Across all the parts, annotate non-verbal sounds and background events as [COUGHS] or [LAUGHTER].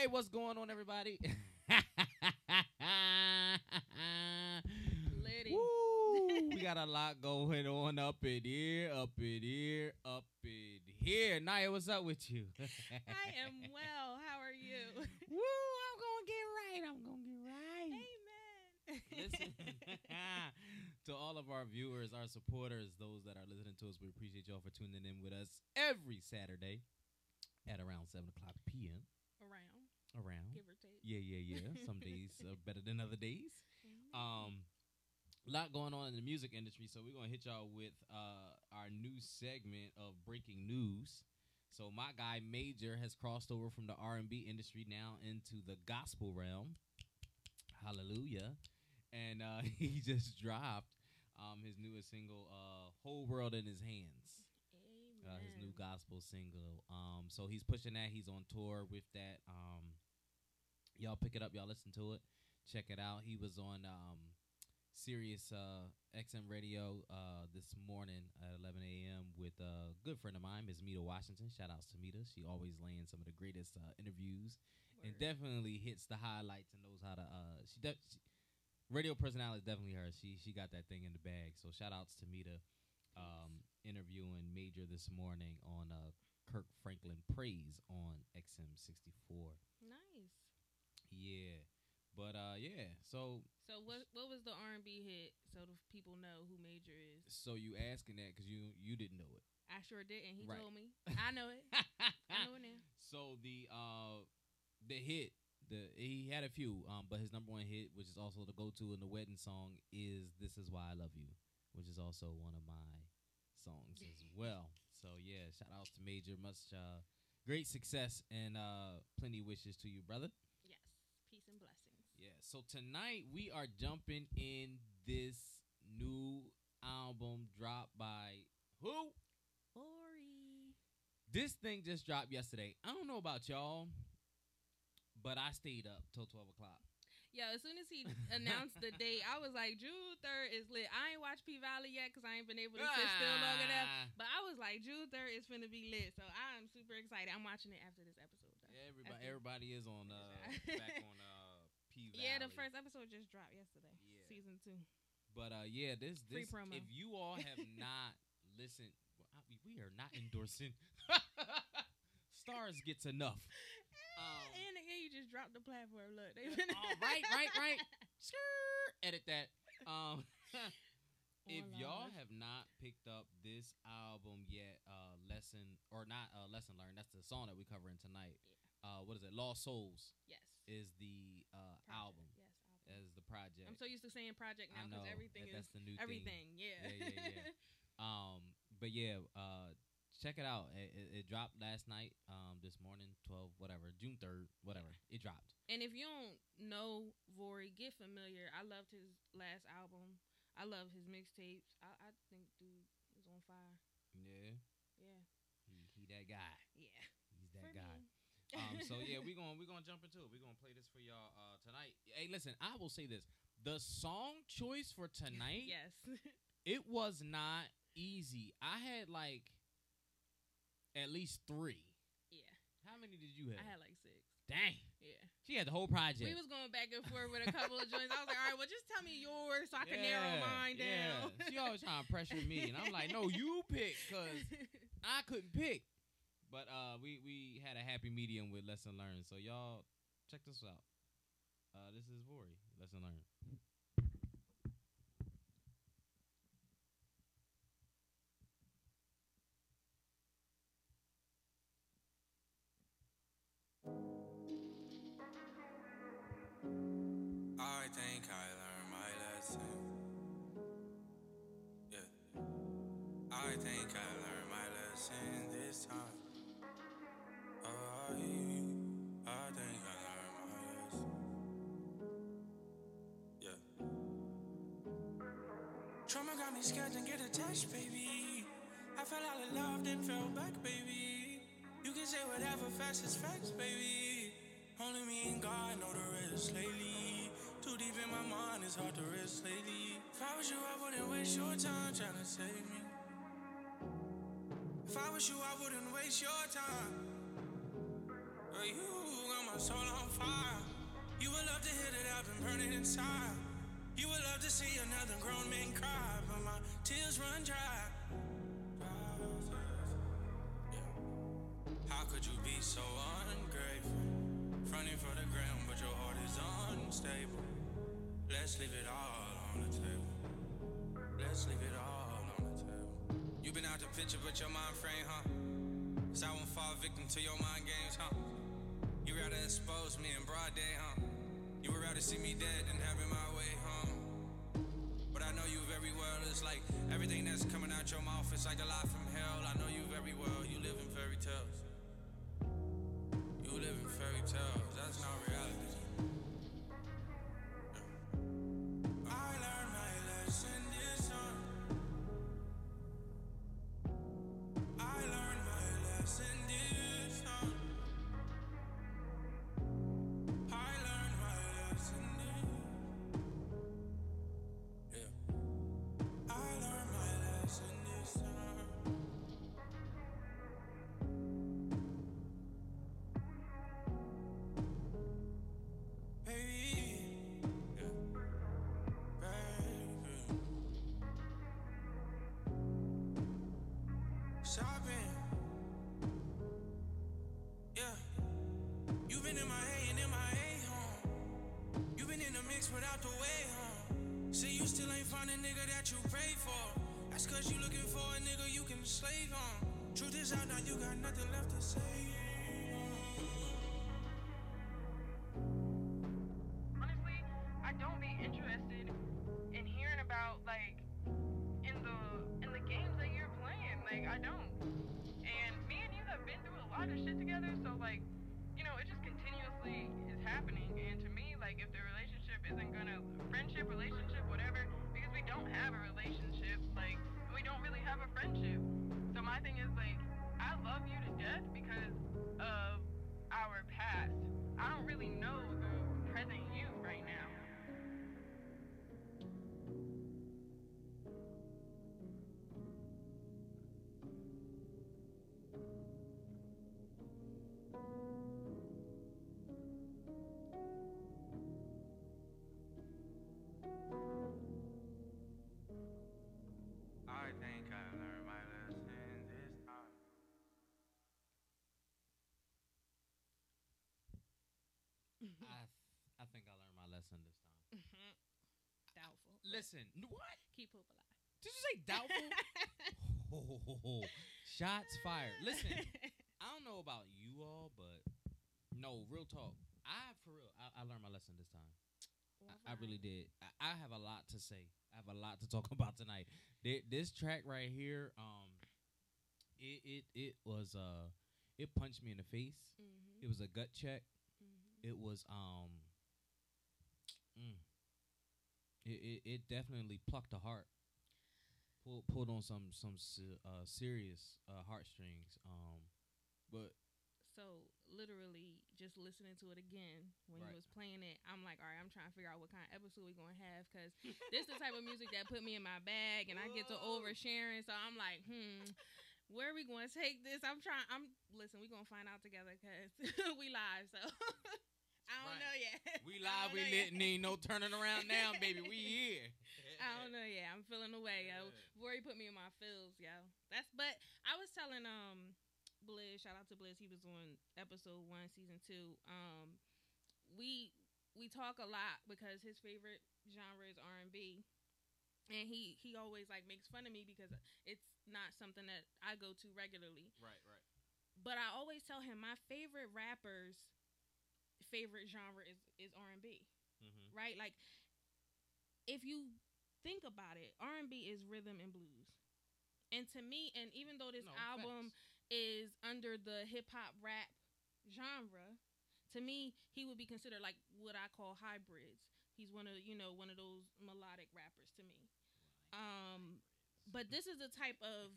Hey, what's going on, everybody? Woo! [LAUGHS] we got a lot going on up in here, up in here, up in here. Naya, what's up with you? I am [LAUGHS] well. How are you? Woo! I'm gonna get right. I'm gonna get right. Amen. Listen, [LAUGHS] to all of our viewers, our supporters, those that are listening to us, we appreciate y'all for tuning in with us every Saturday at around seven o'clock p.m. Around, Around, give or take. yeah, yeah, yeah. Some [LAUGHS] days are better than other days. Mhm. Um, a lot going on in the music industry, so we're gonna hit y'all with uh our new segment of breaking news. So my guy Major has crossed over from the R and B industry now into the gospel realm. Hallelujah! And uh, [LAUGHS] he just dropped um his newest single, uh, "Whole World in His Hands." Uh, his new gospel single. Um, so he's pushing that. He's on tour with that. Um, y'all pick it up. Y'all listen to it. Check it out. He was on um, Sirius uh, XM Radio uh, this morning at 11 a.m. with a good friend of mine, Ms. Mita Washington. Shout outs to Mita. She always lands some of the greatest uh, interviews and definitely hits the highlights and knows how to. Uh, she, de- she radio personality is definitely her. She she got that thing in the bag. So shout outs to Mita um, interviewing Major this morning on uh, Kirk Franklin Praise on XM64. Yeah, but uh, yeah. So So what what was the R and B hit? So the people know who Major is. so you asking that because you you didn't know it. I sure did, and he Right. told me. I know it. [LAUGHS] I know it now. so the uh the hit the he had a few um but his number one hit which is also the go to in the wedding song is This Is Why I Love You which is also one of my songs as [LAUGHS] well. So yeah, shout outs to Major, much uh great success and uh plenty wishes to you, brother. Yes. Peace and blessings. Yeah. So tonight we are jumping in this new album dropped by who? Ori. This thing just dropped yesterday. I don't know about y'all, but I stayed up till twelve o'clock. Yo, as soon as he [LAUGHS] announced the date, I was like, June third is lit. I ain't watched P Valley yet because I ain't been able to sit still long enough. Ah. But I was like, June third is finna be lit, so I'm super excited. I'm watching it after this episode. Though. Everybody, After- everybody is on uh, back on uh, Valley. Yeah, the first episode just dropped yesterday. Yeah. Season two. But uh, yeah, this Free this promo. if you all have [LAUGHS] not listened, well, I we are not endorsing. [LAUGHS] Stars gets enough. Um, and again, you just dropped the platform. Look, they've been oh, right, right, right. [LAUGHS] Edit that. Um, if y'all have not picked up this album yet, uh, lesson or not, uh, lesson learned. That's the song that we covering tonight. Uh, what is it? Lost Souls yes. Is the uh album Yes, album. as the project. I'm so used to saying project now because everything that- is that's the new thing. everything. Yeah. Yeah, yeah, yeah. [LAUGHS] Um, but yeah, uh, check it out. It, it, it dropped last night. Um, this morning, twelve, whatever, June third, whatever. It dropped. And if you don't know Vori, get familiar. I loved his last album. I love his mixtapes. I, I think dude was on fire. Yeah, Yeah. he he that guy. Yeah. He's that For guy. me. Um, so yeah, [LAUGHS] we're gonna we're gonna jump into it. We're gonna play this for y'all uh, tonight. Hey, listen, I will say this: the song choice for tonight, yes. [LAUGHS] it was not easy. I had like at least three. yeah. How many did you have? I had like six. Dang, Yeah. she had the whole project. We was going back and forth with a couple of joints. I was like, all right, well, just tell me yours so I can narrow mine down. Yeah. She always trying to pressure me, and I'm like, no, you pick, cause [LAUGHS] I couldn't pick. But uh, we we had a happy medium with lesson learned. So y'all check this out. Uh, this is Vori lesson learned. I think I learned my lesson. Yeah. I think I learned my lesson this time. Got me scared to get attached, baby. I fell out of love, then fell back, baby. You can say whatever, facts is facts, baby. Only me and God know the rest lately. Too deep in my mind, it's hard to rest lately. If I was you, I wouldn't waste your time trying to save me. If I was you, I wouldn't waste your time. Girl, you got my soul on fire. You would love to hear that I've been burning inside. You would love to see another grown man cry, but tears run dry. How could you be so ungrateful? Fronting for the ground, but your heart is unstable. Let's leave it all on the table. Let's leave it all on the table. You've been out the picture, but your mind frame, huh? Cause I won't fall victim to your mind games, huh? You rather expose me in broad day, huh? You would rather see me dead than having my way, huh? But I know you very well. It's like everything that's coming out your mouth is like a lie from hell. I know you very well. You live in fairy tales. You live in fairy tales. That's not reality. I learned Truth out now, you got nothing left to say. honestly, I don't be interested in hearing about like in the in the games that you're playing. Like I don't. And me and you have been through a lot of shit together, so like, you know, it just continuously is happening. And to me, like if the relationship isn't gonna friendship, relationship, whatever, because we don't have a relationship, like we don't really have a friendship. So my thing is like love you to death because of our past. I don't really know the present Listen, what? Keep hope alive. Did you say doubtful? Oh, [LAUGHS] [LAUGHS] shots fired. Listen, [LAUGHS] I don't know about you all, but no, real talk. I for real, I, I learned my lesson this time. I, I really did. I, I have a lot to say. I have a lot to talk about tonight. Thi- This track right here, um, it it it was uh, it punched me in the face. Mm-hmm. It was a gut check. Mm-hmm. It was um, mm, it, it it definitely plucked a heart. Pulled pulled on some some uh serious uh heartstrings. Um, but So literally, just listening to it again when Right. you was playing it, I'm like, all right, I'm trying to figure out what kind of episode we're gonna have because this is the type of music that put me in my bag, and I get to oversharing. So I'm like, hmm, where are we gonna take this? I'm trying. I'm listen. We gonna find out together because [LAUGHS] we live. So [LAUGHS] I don't Right. know yet. [LAUGHS] we live, we lit, yet. ain't no turning around now, baby. We here. [LAUGHS] I don't know yet. I'm feeling the way, yo. Rory put me in my feels, yo. That's but I was telling um Blizz, shout out to Blizz, he was on episode one, season two. Um we we talk a lot because his favorite genre is R and B. And he he always like makes fun of me because it's not something that I go to regularly. Right, right. But I always tell him my favorite rappers favorite genre is is R&B Mm-hmm. right? Like if you think about it, R and B is rhythm and blues. And to me, and even though this No, album facts. is under the hip hop rap genre, to me, he would be considered like what I call hybrids. He's one of you know one of those melodic rappers to me. Um, but this is the type of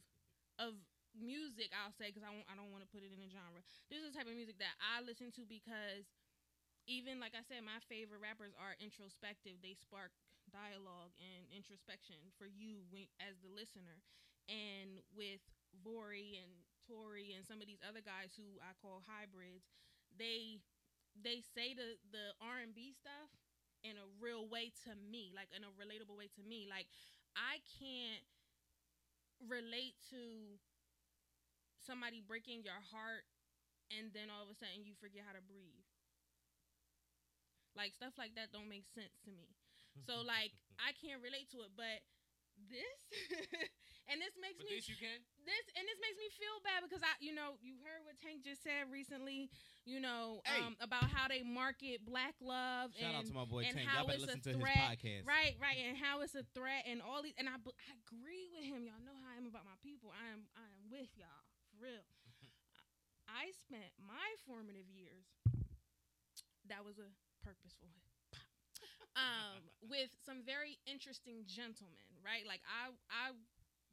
of music I'll say because I won't, I don't want to put it in a genre. This is the type of music that I listen to because even like I said, my favorite rappers are introspective. They spark dialogue and introspection for you when, as the listener. And with Vori and Tori and some of these other guys who I call hybrids, they they say the the R and B stuff in a real way to me, like in a relatable way to me. Like I can't relate to somebody breaking your heart and then all of a sudden you forget how to breathe. Like stuff like that don't make sense to me. So [LAUGHS] like I can't relate to it, but this [LAUGHS] and this makes but me this you can. this and this makes me feel bad because I, you know, you heard what Tank just said recently, you know, Hey. um, about how they market black love Shout out and to my boy and Tank. how it's a listen to his threat, podcast. right, right, and how it's a threat and all these, and I I agree with him. Y'all know how I am about my people. I am, I am with y'all for real. [LAUGHS] I spent my formative years. That was a purposeful um, with some very interesting gentlemen, right? Like I, I,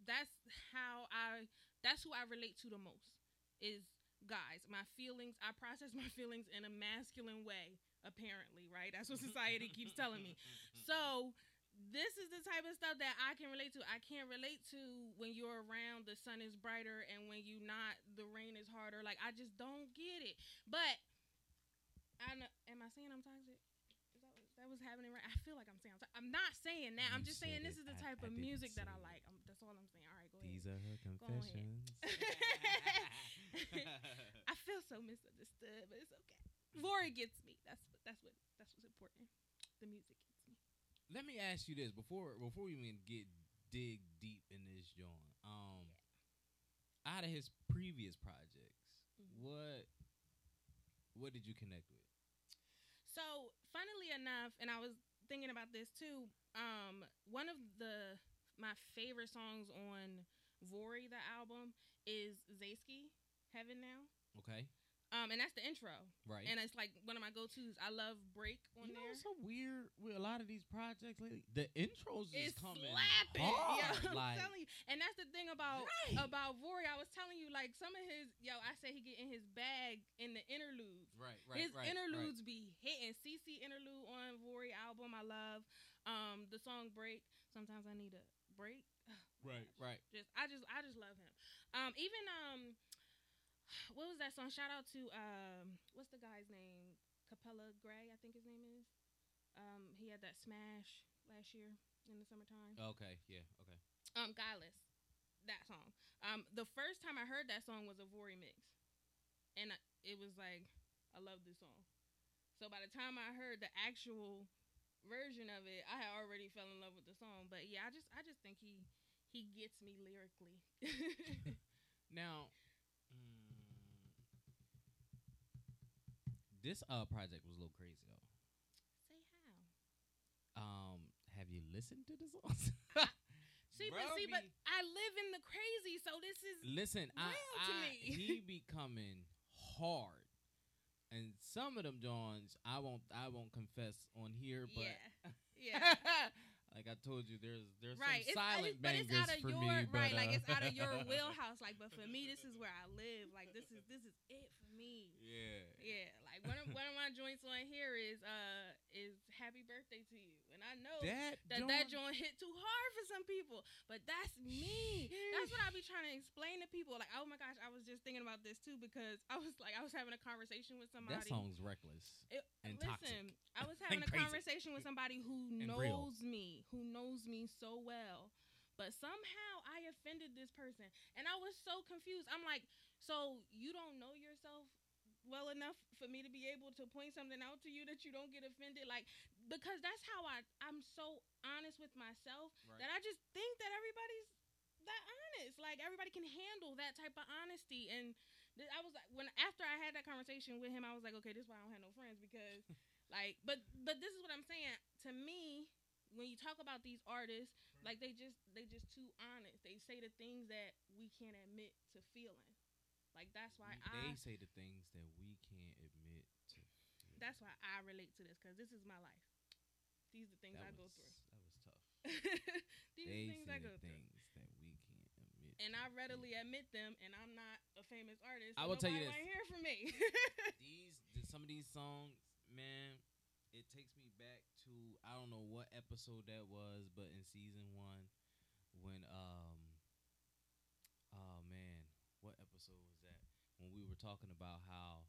that's how I, that's who I relate to the most is guys. My feelings, I process my [LAUGHS] feelings in a masculine way. Apparently, right? That's what [LAUGHS] society keeps telling me. So this is the type of stuff that I can relate to. I can't relate to when you're around, the sun is brighter, and when you not, the rain is harder. Like I just don't get it. But I know, am I saying I'm toxic? Is that, what's happening right? I feel like I'm saying I'm, I'm not saying that. I'm just saying this it. is the type I of music that I like. Um that's all I'm saying. All right, go These ahead. are her confessions. [LAUGHS] I feel so misunderstood, but it's okay. Vori gets me. That's what. That's what. That's what's important. The music gets me. Let me ask you this before before we even get dig deep in this joint. Um, out of his previous projects, Mhm. what what did you connect with? So, funnily enough, and I was thinking about this too. Um, one of the my favorite songs on Vori, the album, is Zaysky, Heaven Now. Okay, Um, and that's the intro, right. and it's like one of my go-tos. I love Break on you know there. what's so weird with a lot of these projects lately? The intros It's just coming slapping, hard. yo. [LAUGHS] I'm like, telling you, and that's the thing about Right. about Vori. I was telling you, like some of his, yo, I said he get in his bag in the interludes. right, right, His right, interludes be hitting. CC interlude on Vori album, I love. Um, the song Break. Sometimes I need a break. Right, right, right. Just I just I just love him. Um, even um, what was that song? Shout out to um, what's the guy's name? Capella Grey, I think his name is. Um, he had that smash last year in the summertime. Okay, yeah, okay. Um, Gyalis, that song. Um, the first time I heard that song was a Vori mix, and I- it was like, I love this song. So by the time I heard the actual version of it, I had already fell in love with the song. But yeah, I just I just think he he gets me lyrically. [LAUGHS] Now, this uh project was a little crazy though. Say how? Um, have you listened to the songs? [LAUGHS] See, but see, but I live in the crazy, so this is Listen, I, I me. he be coming hard, and some of them Johns I won't I won't confess on here, but yeah, yeah. [LAUGHS] like I told you, there's there's right. some It's, silent it's, but it's bangers out of for your me, right, but, like uh, it's out of your [LAUGHS] wheelhouse. Like, but for me, this is where I live. Like, this is this is it for me. Yeah, Yeah, like one of one of my joints on here is uh is Happy Birthday to You, and I know that that that joint- joint hit too hard for some people, but that's me. That's what I be trying to explain to people. Like, oh my gosh, I was just thinking about this too because I was like, I was having a conversation with somebody. that song's reckless. It- and listen, toxic. I was [LAUGHS] having a crazy. conversation with somebody who And real. knows me, who knows me so well. But somehow I offended this person. And I was so confused. I'm like, so you don't know yourself well enough for me to be able to point something out to you that you don't get offended? Like, because that's how I, I'm so honest with myself Right. that I just think that everybody's that honest. Like everybody can handle that type of honesty. And th- I was like, when after I had that conversation with him, I was like, okay, this is why I don't have no friends because, [LAUGHS] like, but but this is what I'm saying. To me, when you talk about these artists, like they just they just too honest. They say the things that we can't admit to feeling. Like that's why We- I they say the things that we can't admit to. that's why I relate to this because this is my life. These are the things that I go through. That was tough. [LAUGHS] These they are things say I go the through. things that we can't admit. and I readily admit them, and I'm not a famous artist. I will tell you this. hear from me. [LAUGHS] these th- some of these songs, man, it takes me back to I don't know what episode that was, but in season one, when man, what episode was that? When we were talking about how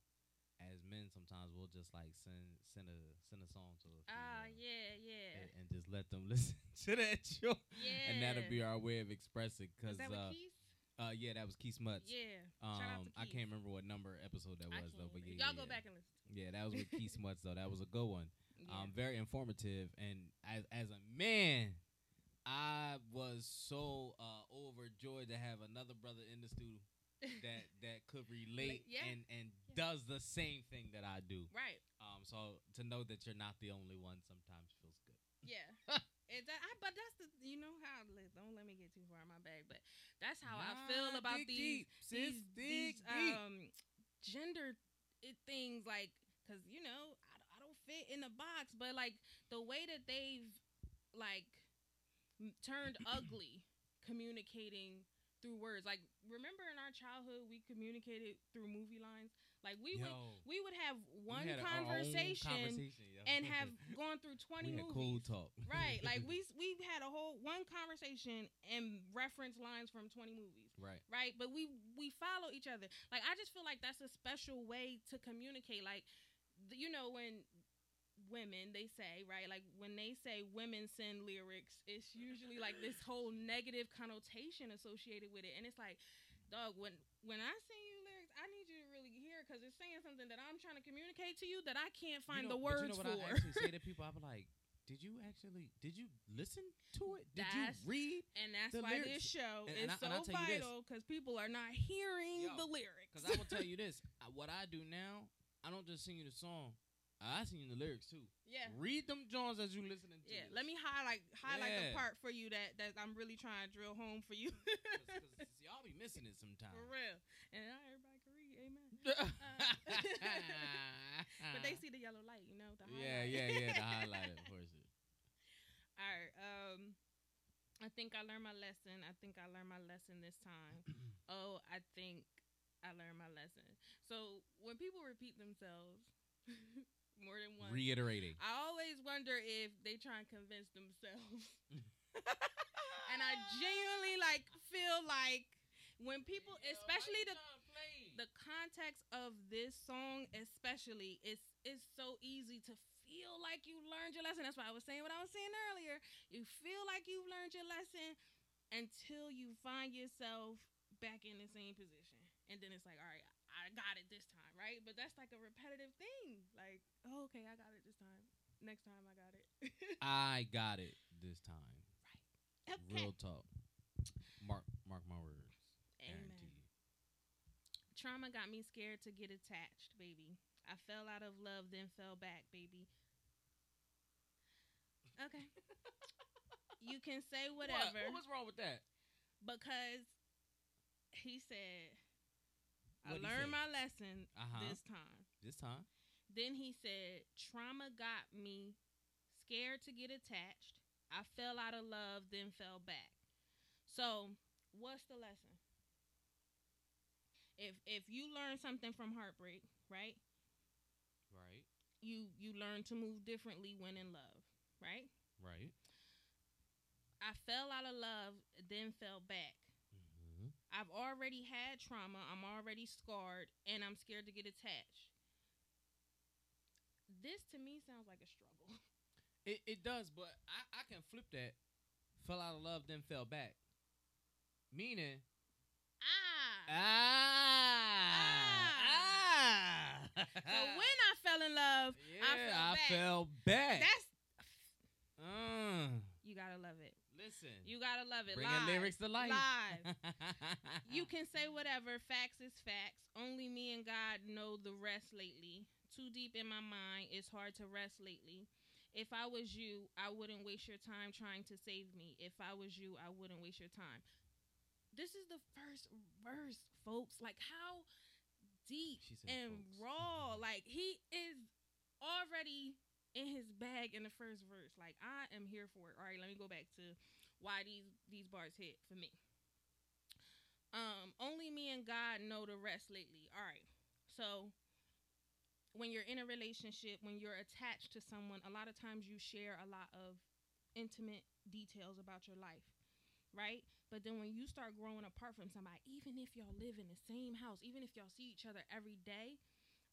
as men sometimes we'll just like send send a send a song to a Ah, female yeah, yeah, and, and just let them [LAUGHS] listen to that show, yeah. and that'll be our way of expressing. Cause uh, Keith? uh, yeah, that was Keith Smuts. Yeah. Um, Shout out to I can't remember what number episode that was though, but yeah, Y'all yeah, go yeah. back and listen. Yeah, that was with Keith [LAUGHS] Smuts though. That was a good one. Yeah. Um, very informative, and as as a man, I was so uh, overjoyed to have another brother in the studio that [LAUGHS] that could relate yeah. and and Yeah. does the same thing that I do. right. Um, so to know that you're not the only one sometimes feels good. Yeah. [LAUGHS] It, that, I, but that's the you know how don't let me get too far in my bag, but that's how I feel about these deep, these, these um gender it, things like because you know I, I don't fit in the box, but like the way that they've like m- turned [COUGHS] ugly communicating through words. Like remember in our childhood we communicated through movie lines. Like we would we would have one had our own conversation, conversation, and have [LAUGHS] gone through twenty movies. cool talk. Right, [LAUGHS] like we we had a whole one conversation and reference lines from twenty movies. right. Right, but we we follow each other. Like I just feel like that's a special way to communicate. Like you know when women they say right like when they say women send lyrics it's usually like this whole negative connotation associated with it and it's like dog when when i send you lyrics i need you to really hear because it's saying something that i'm trying to communicate to you that i can't find you know, the words you know what for I actually say to [LAUGHS] people? I'm like, did you actually? Did you listen to it? Did That's- you read? And that's why lyrics. this show And- is and I- so and I'll tell you this. vital because people are not hearing Yo, the lyrics. Because I will tell you this: [LAUGHS] what I do now, I don't just sing you the song. I you the lyrics too. yeah, Read them Jones as you listening to. yeah. this. Let me highlight highlight the part for you that that I'm really trying to drill home for you. [LAUGHS] 'Cause- y'all be missing it sometimes. for real, and not everybody can read. Amen. [LAUGHS] [LAUGHS] But they see the yellow light, you know. The yeah, highlight. yeah, yeah. The highlighter portion. All right. Um, I think I learned my lesson. I think I learned my lesson this time. [CLEARS THROAT] oh, I think I learned my lesson. So when people repeat themselves more than once, Reiterating. I always wonder if they try and convince themselves. [LAUGHS] and I genuinely like feel like when people, especially the the context of this song, especially, it's it's so easy to feel like you learned your lesson. That's why I was saying what I was saying earlier. You feel like you've learned your lesson until you find yourself back in the same position, and then it's like, all right, I got it this time, right? But that's like a repetitive thing. Like, oh, okay, I got it this time. Next time, I got it. [LAUGHS] I got it this time. okay. Real talk. Mark, mark my words. Amen. Guaranteed. Trauma got me scared to get attached, baby. I fell out of love, then fell back, baby. Okay. you can say whatever What? What's wrong with that? because he said, I What'd learned my lesson Uh-huh. this time. This time. Then he said, Trauma got me scared to get attached. I fell out of love, then fell back. So, what's the lesson? If if you learn something from heartbreak, right? Right. You you learn to move differently when in love, right? Right. I fell out of love, then fell back. I've already had trauma. I'm already scarred, and I'm scared to get attached. This to me sounds like a struggle. [LAUGHS] It it does, but I, I can flip that. Fell out of love, then fell back. Meaning, Ah. ah, ah. ah. So when I fell in love, yeah, I fell back. fell back. That's Uh, you gotta love it. Listen, You gotta love it. bringing live. lyrics to life. Live. [LAUGHS] You can say whatever. Facts is facts. Only me and God know the rest lately. Too deep in my mind. It's hard to rest lately. If I was you, I wouldn't waste your time trying to save me. If I was you, I wouldn't waste your time. This is the first verse, folks. Like how deep and folks. raw. Like he is already in his bag in the first verse. Like I am here for it. All right, let me go back to why these these bars hit for me. Um, only me and God know the rest lately. All right. So when you're in a relationship, when you're attached to someone, a lot of times you share a lot of intimate details about your life, right? But then when you start growing apart from somebody, even if y'all live in the same house, even if y'all see each other every day,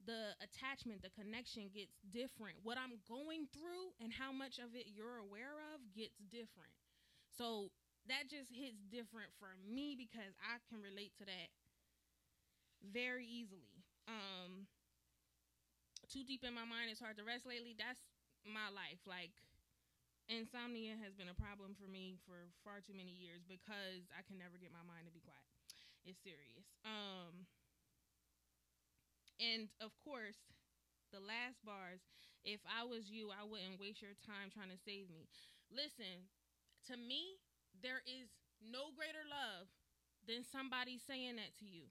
the attachment, the connection gets different. What I'm going through and how much of it you're aware of gets different. So that just hits different for me because I can relate to that very easily. Um too deep in my mind it's hard to rest lately. That's my life. Like insomnia has been a problem for me for far too many years because I can never get my mind to be quiet. It's serious. Um and of course, the last bars, if I was you, I wouldn't waste your time trying to save me. Listen, to me, there is no greater love than somebody saying that to you.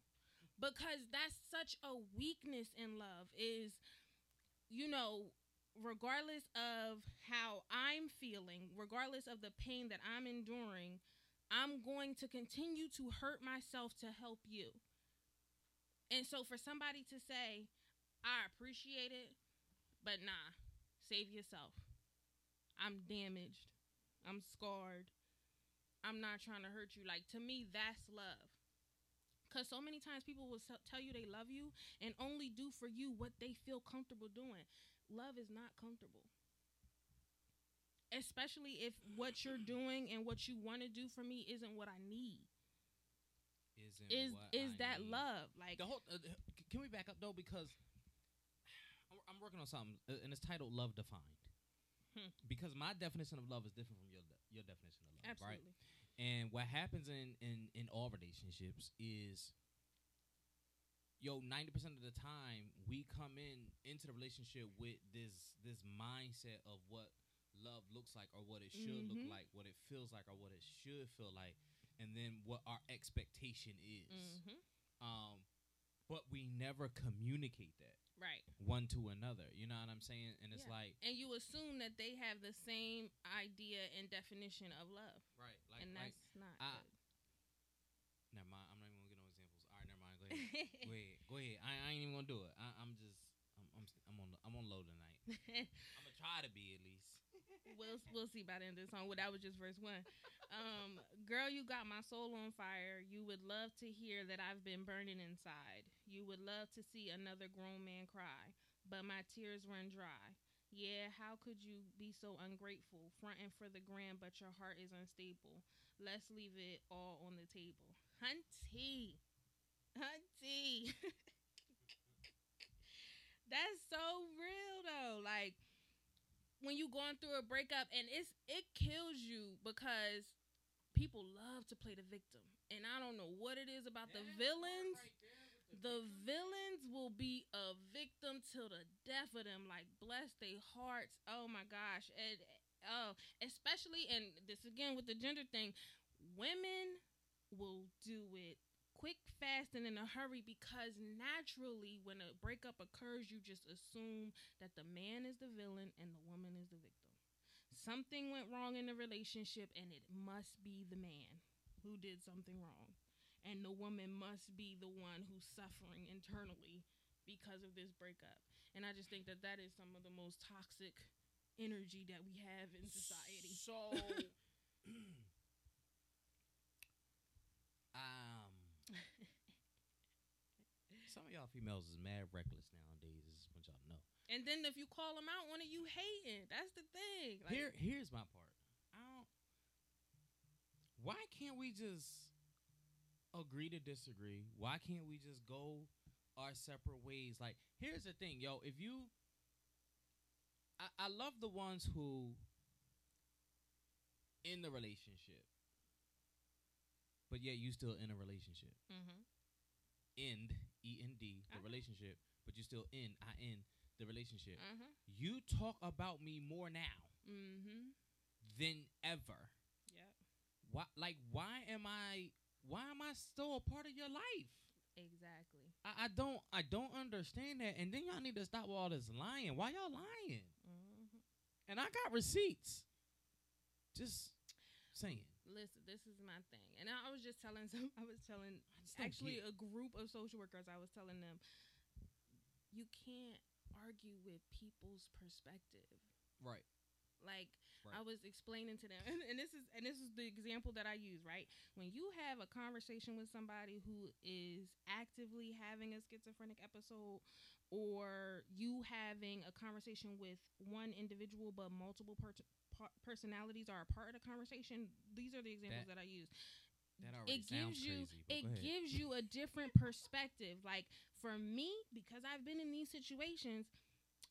Because that's such a weakness in love is you know, regardless of how I'm feeling, regardless of the pain that I'm enduring, I'm going to continue to hurt myself to help you. And so for somebody to say, I appreciate it, but nah, save yourself. I'm damaged. I'm scarred. I'm not trying to hurt you. Like, to me, that's love. Because so many times people will tell you they love you and only do for you what they feel comfortable doing. Love is not comfortable. Especially if what you're doing and what you want to do for me isn't what I need. Isn't Is what is I that need. love? Like The whole. Uh, can we back up though because [SIGHS] I'm, I'm working on something uh, and it's titled "Love Defined." Hmm. Because my definition of love is different from your your definition of love, right? And what happens in in in all relationships is yo 90% of the time we come in into the relationship with this this mindset of what love looks like or what it should look Mhm. like, what it feels like or what it should feel like, and then what our expectation is. Mhm. Um but we never communicate that Right. one to another. You know what I'm saying? And it's Yeah. like And you assume that they have the same idea and definition of love. right, like and like that's not I- never mind. I'm not even gonna get no examples. All right, never mind. Go ahead. good. [LAUGHS] Go ahead. Go ahead. I, I ain't even gonna do it. I, I'm just I'm I'm, I'm on I'm on low tonight. [LAUGHS] I'm gonna try to be at least. We'll we'll see by the end of the song. Well, that was just verse one. Um, girl, you got my soul on fire. You would love to hear that I've been burning inside. You would love to see another grown man cry, but my tears run dry. Yeah, how could you be so ungrateful, fronting for the gram, but your heart is unstable? Let's leave it all on the table, hunty, hunty. [LAUGHS] That's so real though. Like when you going through a breakup and it's it kills you because people love to play the victim. And I don't know what it is about the villains. The villains will be a victim till the death of them. Like bless their hearts. Oh my gosh. And oh, especially and this again with the gender thing, women will do it quick, fast, and in a hurry because naturally, when a breakup occurs, you just assume that the man is the villain and the woman is the victim. Something went wrong in the relationship, and it must be the man who did something wrong. And the woman must be the one who's suffering internally because of this breakup. And I just think that that is some of the most toxic energy that we have in society. So, [LAUGHS] some of y'all females is mad reckless nowadays. I just want y'all know. And then if you call them out on it, you hating. That's the thing. Like, Here, here's my part. I don't. Why can't we just agree to disagree? Why can't we just go our separate ways? Like, here's the thing, yo. If you, I, I love the ones who in the relationship, but yet you still in a relationship. Mhm. End E N D the Uh-huh. relationship, but you're still in I N, the relationship. Uh-huh. You talk about me more now Mm-hmm. than ever. Yep. Why like why am I why am I still a part of your life? Exactly. I, I don't I don't understand that. And then y'all need to stop with all this lying. Why y'all lying? Mm-hmm. And I got receipts. Just saying. Listen, this is my thing, and I was just telling [LAUGHS] some. I was telling actually a group of social workers. I was telling them, you can't argue with people's perspective. right. Like Right. I was explaining to them, and, [LAUGHS] and this is and this is the example that I use. Right when you have a conversation with somebody who is actively having a schizophrenic episode, or you having a conversation with one individual but multiple per- par- personalities are a part of the conversation. These are the examples that, I use. That already It sounds gives you crazy. it gives you a different perspective. Like for me, because I've been in these situations,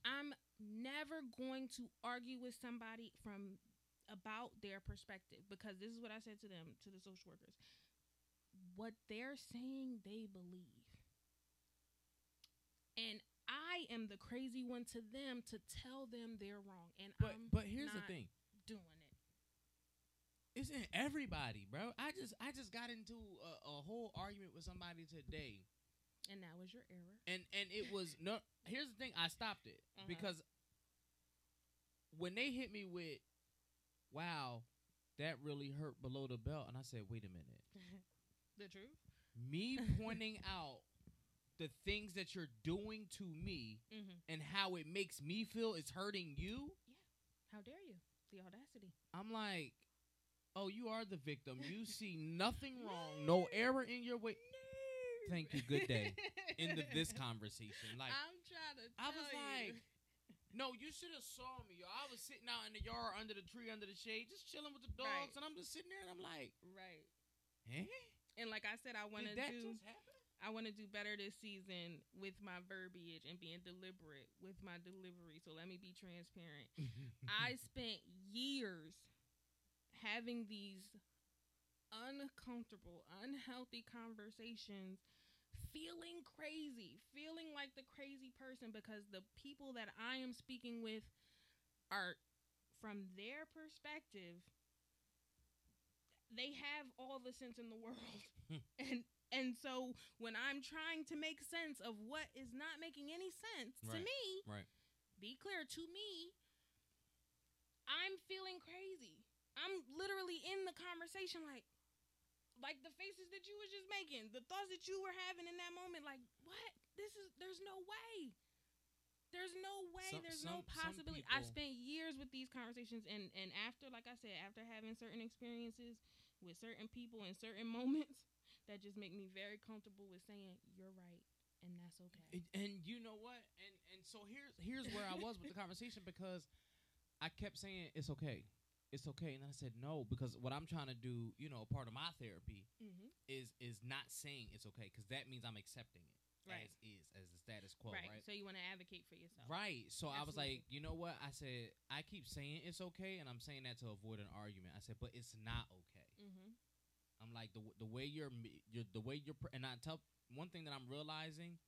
I'm never going to argue with somebody from about their perspective because this is what I said to them, to the social workers. What they're saying, they believe. And I am the crazy one to them to tell them they're wrong. And But I'm but here's the not thing. doing it. It's in everybody, bro. I just I just got into a, a whole argument with somebody today, And that was your error. and and it was no. Here's the thing. I stopped it Uh-huh. because when they hit me with, "Wow, that really hurt below the belt," and I said, "Wait a minute." [LAUGHS] the truth? Me [LAUGHS] pointing out the things that you're doing to me Mm-hmm. and how it makes me feel is hurting you. Yeah. How dare you? The audacity. I'm like, oh, you are the victim. You [LAUGHS] see nothing wrong, no error in your way. Thank you. Good day. [LAUGHS] Into this conversation, like I'm trying to. I was tell like, you. no, you should have saw me. Yo. I was sitting out in the yard under the tree, under the shade, just chilling with the dogs, Right. and I'm just sitting there, and I'm like, right. eh? And like I said, I want to Did that do. just happen? I want to do better this season with my verbiage and being deliberate with my delivery. So let me be transparent. [LAUGHS] I spent years having these uncomfortable, unhealthy conversations, feeling crazy, feeling like the crazy person because the people that I am speaking with are from their perspective they have all the sense in the world. Hmm. [LAUGHS] and and so when I'm trying to make sense of what is not making any sense to me, right. be clear to me, I'm feeling crazy. I'm literally in the conversation like like the faces that you was just making, the thoughts that you were having in that moment like what? This is there's no way. There's no way. Some- there's some- no possibility. I spent years with these conversations and and after like I said, after having certain experiences with certain people in certain [LAUGHS] moments that just make me very comfortable with saying you're right and that's okay. And, and you know what? And and so here's here's where I was with the [LAUGHS] conversation because I kept saying it's okay, it's okay, and then I said no because what I'm trying to do, you know, part of my therapy mm-hmm. is is not saying it's okay because that means I'm accepting it Right. as is as the status quo, right. right? So you want to advocate for yourself. Right. So I was like, you know what? I said I keep saying it's okay, and I'm saying that to avoid an argument. I said, but it's not okay. Like the the way you're you're the way you're and I tell one thing that I'm realizing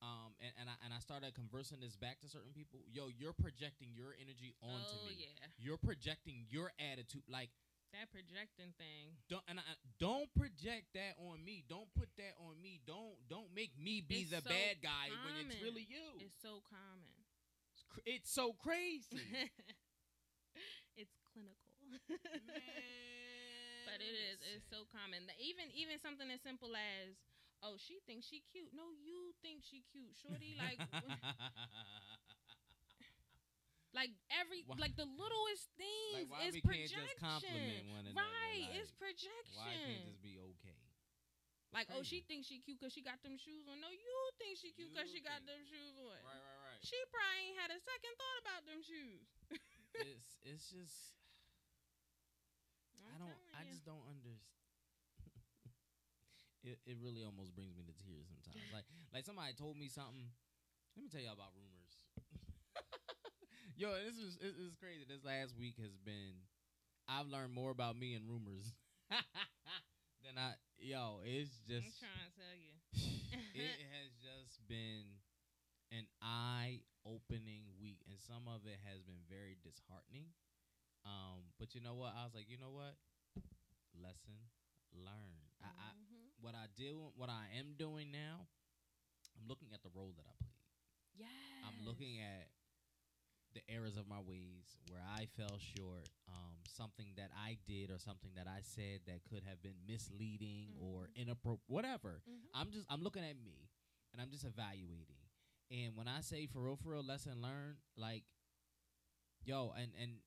um and, and I and I started conversing this back to certain people yo you're projecting your energy onto oh me. yeah, you're projecting your attitude like that projecting thing. don't and I, don't project that on me. Don't put that on me. Don't don't make me be It's the so bad guy when it's really you. It's so common. it's, cr- it's so crazy. [LAUGHS] It's clinical. Man, but it is. It's so common. Even even something as simple as, oh, she thinks she cute. No, you think she cute, shorty. Like [LAUGHS] like every Why- like the littlest things why is projection. just compliment one another, Right, like, it's projection. why can't just be okay like, oh, she thinks she cute because she got them shoes on. No, you think she cute because she got them shoes on. right right right She probably ain't had a second thought about them shoes. [LAUGHS] it's it's just I don't I just don't understand. [LAUGHS] it it really almost brings me to tears sometimes. [LAUGHS] like like somebody told me something. Let me tell y'all about rumors. [LAUGHS] Yo, this is it, it's crazy. This last week has been I've learned more about me and rumors than I yo, it's just. I'm trying to tell you. it has just been an eye opening week and some of it has been very disheartening. Um, but you know what? I was like, you know what? Lesson learned. I, I Mhm. what I do what I am doing now, I'm looking at the role that I played. Yes. I'm looking at the errors of my ways where I fell short, um, something that I did or something that I said that could have been misleading or inappropriate, whatever. Mhm. I'm just I'm looking at me and I'm just evaluating. And when I say for real, for real, lesson learned, like, yo, and and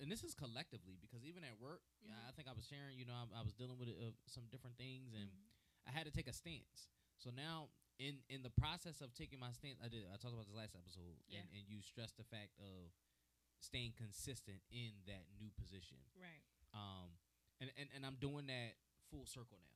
and this is collectively because even at work, yeah, Mhm. I think I was sharing, you know, I, I was dealing with uh, some different things and Mhm. I had to take a stance. So now in in the process of taking my stance, I did. I talked about this last episode, Yeah. and, and you stressed the fact of staying consistent in that new position. Right. Um, and and, and I'm doing that full circle now.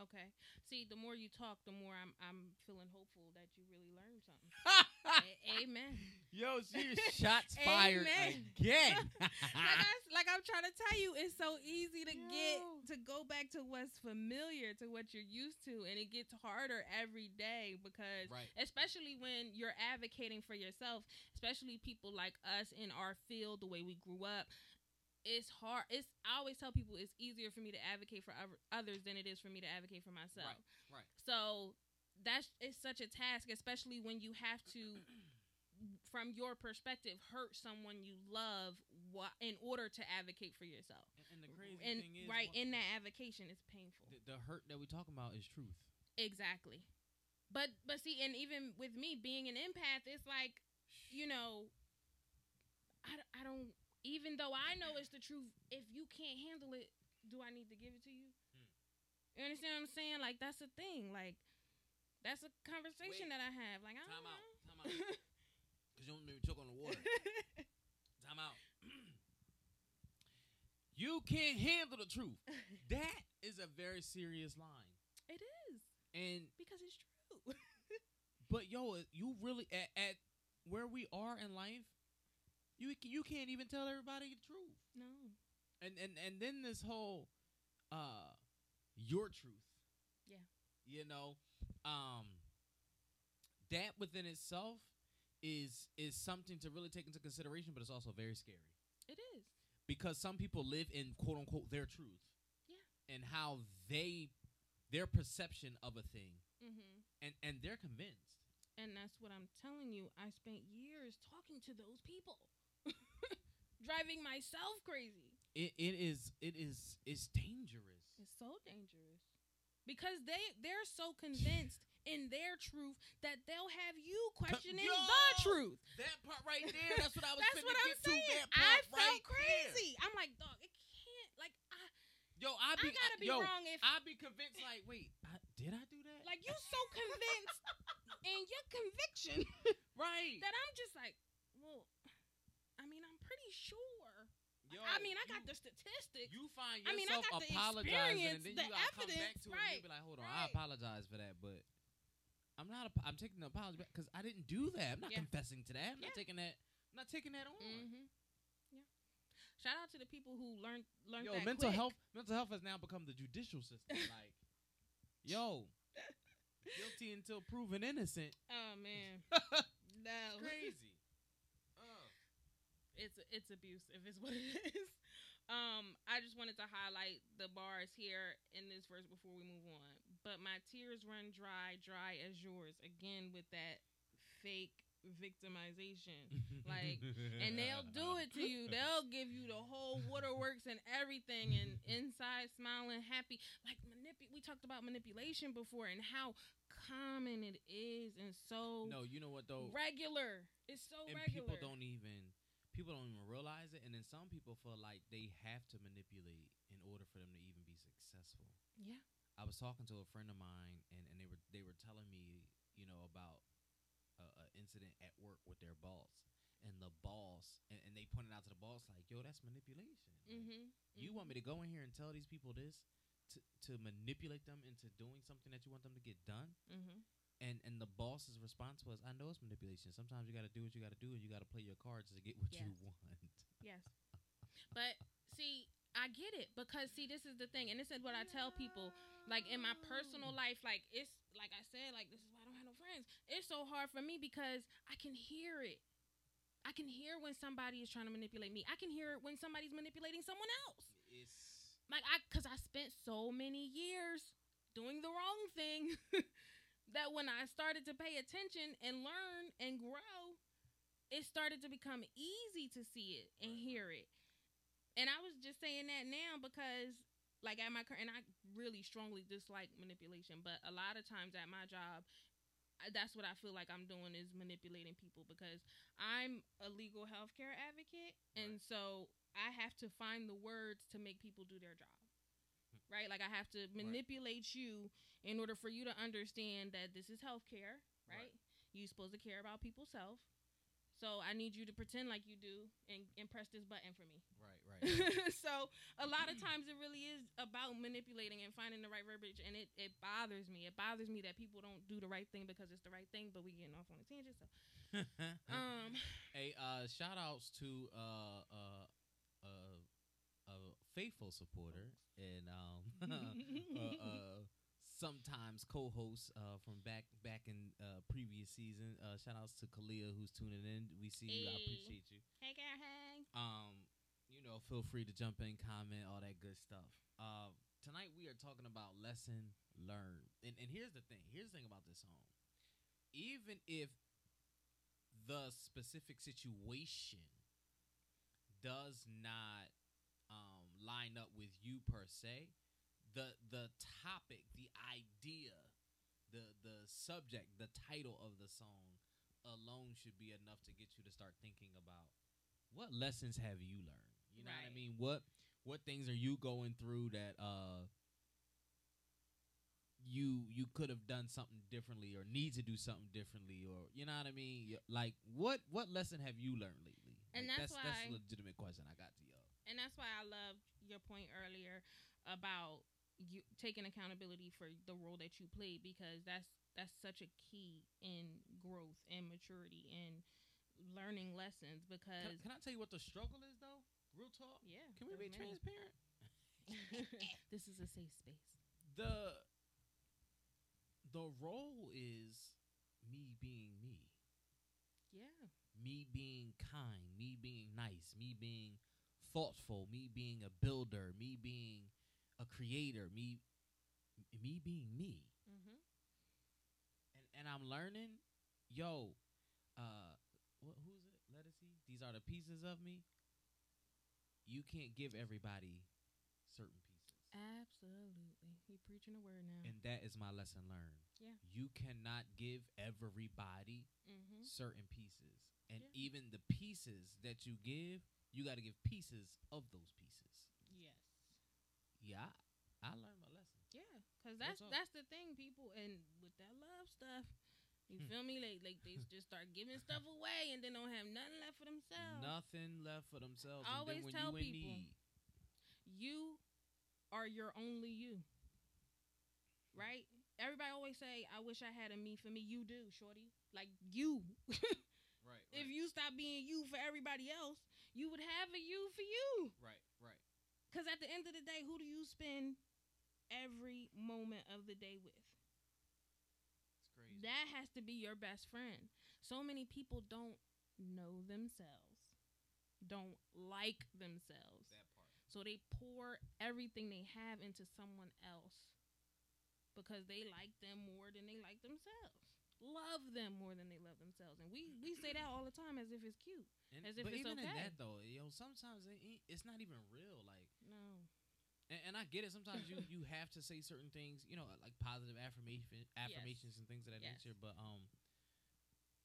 Okay. See, the more you talk, the more I'm I'm feeling hopeful that you really learned something. [LAUGHS] A- Amen. Yo, she shots [LAUGHS] fired Amen. again. [LAUGHS] like, I, like I'm trying to tell you, it's so easy to get to go back to what's familiar, to what you're used to, and it gets harder every day because right. especially when you're advocating for yourself, especially people like us in our field, the way we grew up. It's hard. It's I always tell people it's easier for me to advocate for others than it is for me to advocate for myself. right. Right. So that's it's such a task, especially when you have to, [CLEARS THROAT] from your perspective, hurt someone you love wha- in order to advocate for yourself. And, and the crazy And thing is, right in that advocation, it's painful. the, the hurt that we talking about is truth. Exactly. But but see, and even with me being an empath, it's like, you know, I, I don't. Even though I know it's the truth, if you can't handle it, do I need to give it to you? Hmm. You understand what I'm saying? Like that's a thing. Like that's a conversation Wait. that I have. Like I Time don't out. know. Time out. [LAUGHS] Because you don't even choke on the water. [LAUGHS] Time out. [CLEARS THROAT] you can't handle the truth. [LAUGHS] That is a very serious line. it is And because it's true. but yo, you really at, at where we are in life, you you can't even tell everybody the truth. no. And and and then this whole uh your truth. Yeah. You know, um that within itself is is something to really take into consideration, but it's also very scary. It is. because some people live in quote unquote their truth. Yeah. And how they their perception of a thing Mm-hmm. and and they're convinced. And that's what I'm telling you. I spent years talking to those people, driving myself crazy. It it is it is it's dangerous. It's so dangerous because they they're so convinced in their truth that they'll have you questioning Yo! the truth. That part right there, that's what I was That's what I'm get to. saying. That I felt right crazy. I'm like, dog, it can't. Like, I, Yo, I I be gotta be yo, wrong if I be convinced like, wait, I, did I do that? like you so convinced [LAUGHS] in your conviction right. that I'm just like, well, I mean, I'm pretty sure. Yo, I mean, I you- got the statistics. You find I mean, I yourself got the apologizing, experience, and then the you gotta come back evidence, to it, and right, you be like, "Hold on, I apologize for that, but I'm not. I'm taking the apology back because I didn't do that. I'm not Yeah. confessing to that. I'm not taking that. I'm not taking that on. Mm-hmm. Yeah. Shout out to the people who learned learned Yo, mental quick. health. Mental health has now become the judicial system. [LAUGHS] like, yo, [LAUGHS] guilty until proven innocent. Oh man, [LAUGHS] no, Crazy. It's it's abusive is what it is. Um, I just wanted to highlight the bars here in this verse before we move on. But my tears run dry, dry as yours. Again with that fake victimization. [LAUGHS] Like, and they'll do it to you. They'll give you the whole waterworks and everything, and inside smiling, happy. Like manip- we talked about manipulation before, and how common it is, and so No, you know what though? regular. It's so and regular. people don't even people don't even realize it and then some people feel like they have to manipulate in order for them to even be successful Yeah. i was talking to a friend of mine and, and they were they were telling me you know about a, a incident at work with their boss and the boss and, and they pointed out to the boss like yo that's manipulation Like, Mm-hmm. you want me to go in here and tell these people this to, to manipulate them into doing something that you want them to get done Mm-hmm. And and the boss's response was, "I know it's manipulation. Sometimes you got to do what you got to do, and you got to play your cards to get what you want." Yes. But see, I get it because see, this is the thing, and this is what I tell people. Like in my personal life, like it's like I said, like this is why I don't have no friends. It's so hard for me because I can hear it. I can hear when somebody is trying to manipulate me. I can hear it when somebody's manipulating someone else. It's Like I, cause I spent so many years doing the wrong thing [LAUGHS] that when I started to pay attention and learn and grow, it started to become easy to see it and hear it. And I was just saying that now because, like, at my current, and I really strongly dislike manipulation, but a lot of times at my job, that's what I feel like I'm doing is manipulating people because I'm a legal healthcare advocate, and so I have to find the words to make people do their job. Right? Like I have to manipulate you in order for you to understand that this is healthcare, right? Right. You're supposed to care about people's health. So I need you to pretend like you do and, and press this button for me. Right, right. [LAUGHS] so a lot of times it really is about manipulating and finding the right verbiage and it, it bothers me. It bothers me that people don't do the right thing because it's the right thing, but we getting off on a tangent. So [LAUGHS] um hey, uh, shout outs to uh, uh, faithful supporter and um, [LAUGHS] uh, uh, sometimes co-host uh, from back back in uh, previous season. Uh, shout outs to Kalia who's tuning in. We see you. I appreciate you. Hey girl, hey. Um, you know, feel free to jump in, comment, all that good stuff. Uh, tonight we are talking about lesson learned, and and here's the thing. Here's the thing about this song. Even if the specific situation does not um, line up with you per se, the the topic, the idea, the the subject, the title of the song alone should be enough to get you to start thinking about what lessons have you learned? You know what I mean? What what things are you going through that uh you you could have done something differently or need to do something differently or you know what I mean? Like what what lesson have you learned lately? And Like, that's that's that's a legitimate question I got to y'all. and that's why I love your point earlier about you taking accountability for the role that you played because that's that's such a key in growth and maturity and learning lessons because can I tell you what the struggle is though? Real talk. yeah Can we be many. transparent? [LAUGHS] this is a safe space the the role is me being me. yeah me being kind, me being nice, me being thoughtful, me being a builder, me being a creator, me me being me. mm-hmm. And and I'm learning, yo, uh what who's it? Let us see. These are the pieces of me. You can't give everybody certain pieces. absolutely you preaching a word now And that is my lesson learned. Yeah. You cannot give everybody mm-hmm. certain pieces. And Yeah. even the pieces that you give, you got to give pieces of those pieces. yes Yeah, I, I learned my lesson. Yeah, cause that's that's the thing, people, and with that love stuff, you Hmm. feel me? Like like they just start giving stuff [LAUGHS] away and then don't have nothing left for themselves. Nothing left for themselves. I and always tell you people. need, You are your only you, right? Everybody always say, "I wish I had a me for me." You do, shorty. Like you. [LAUGHS] right, if you stop being you for everybody else, you would have a you for you. right, right, Cause at the end of the day, who do you spend every moment of the day with? it's crazy. That has to be your best friend. So many people don't know themselves, don't like themselves. that part. So they pour everything they have into someone else because they like them more than they like themselves. Love them more than they love themselves. And we we say that all the time as if it's cute. And, As if but it's even in okay. that though, yo, sometimes it it's not even real. Like, No. and, and I get it. Sometimes you you have to say certain things, you know, like positive affirmation affirmations and things of that Yes. nature. But um,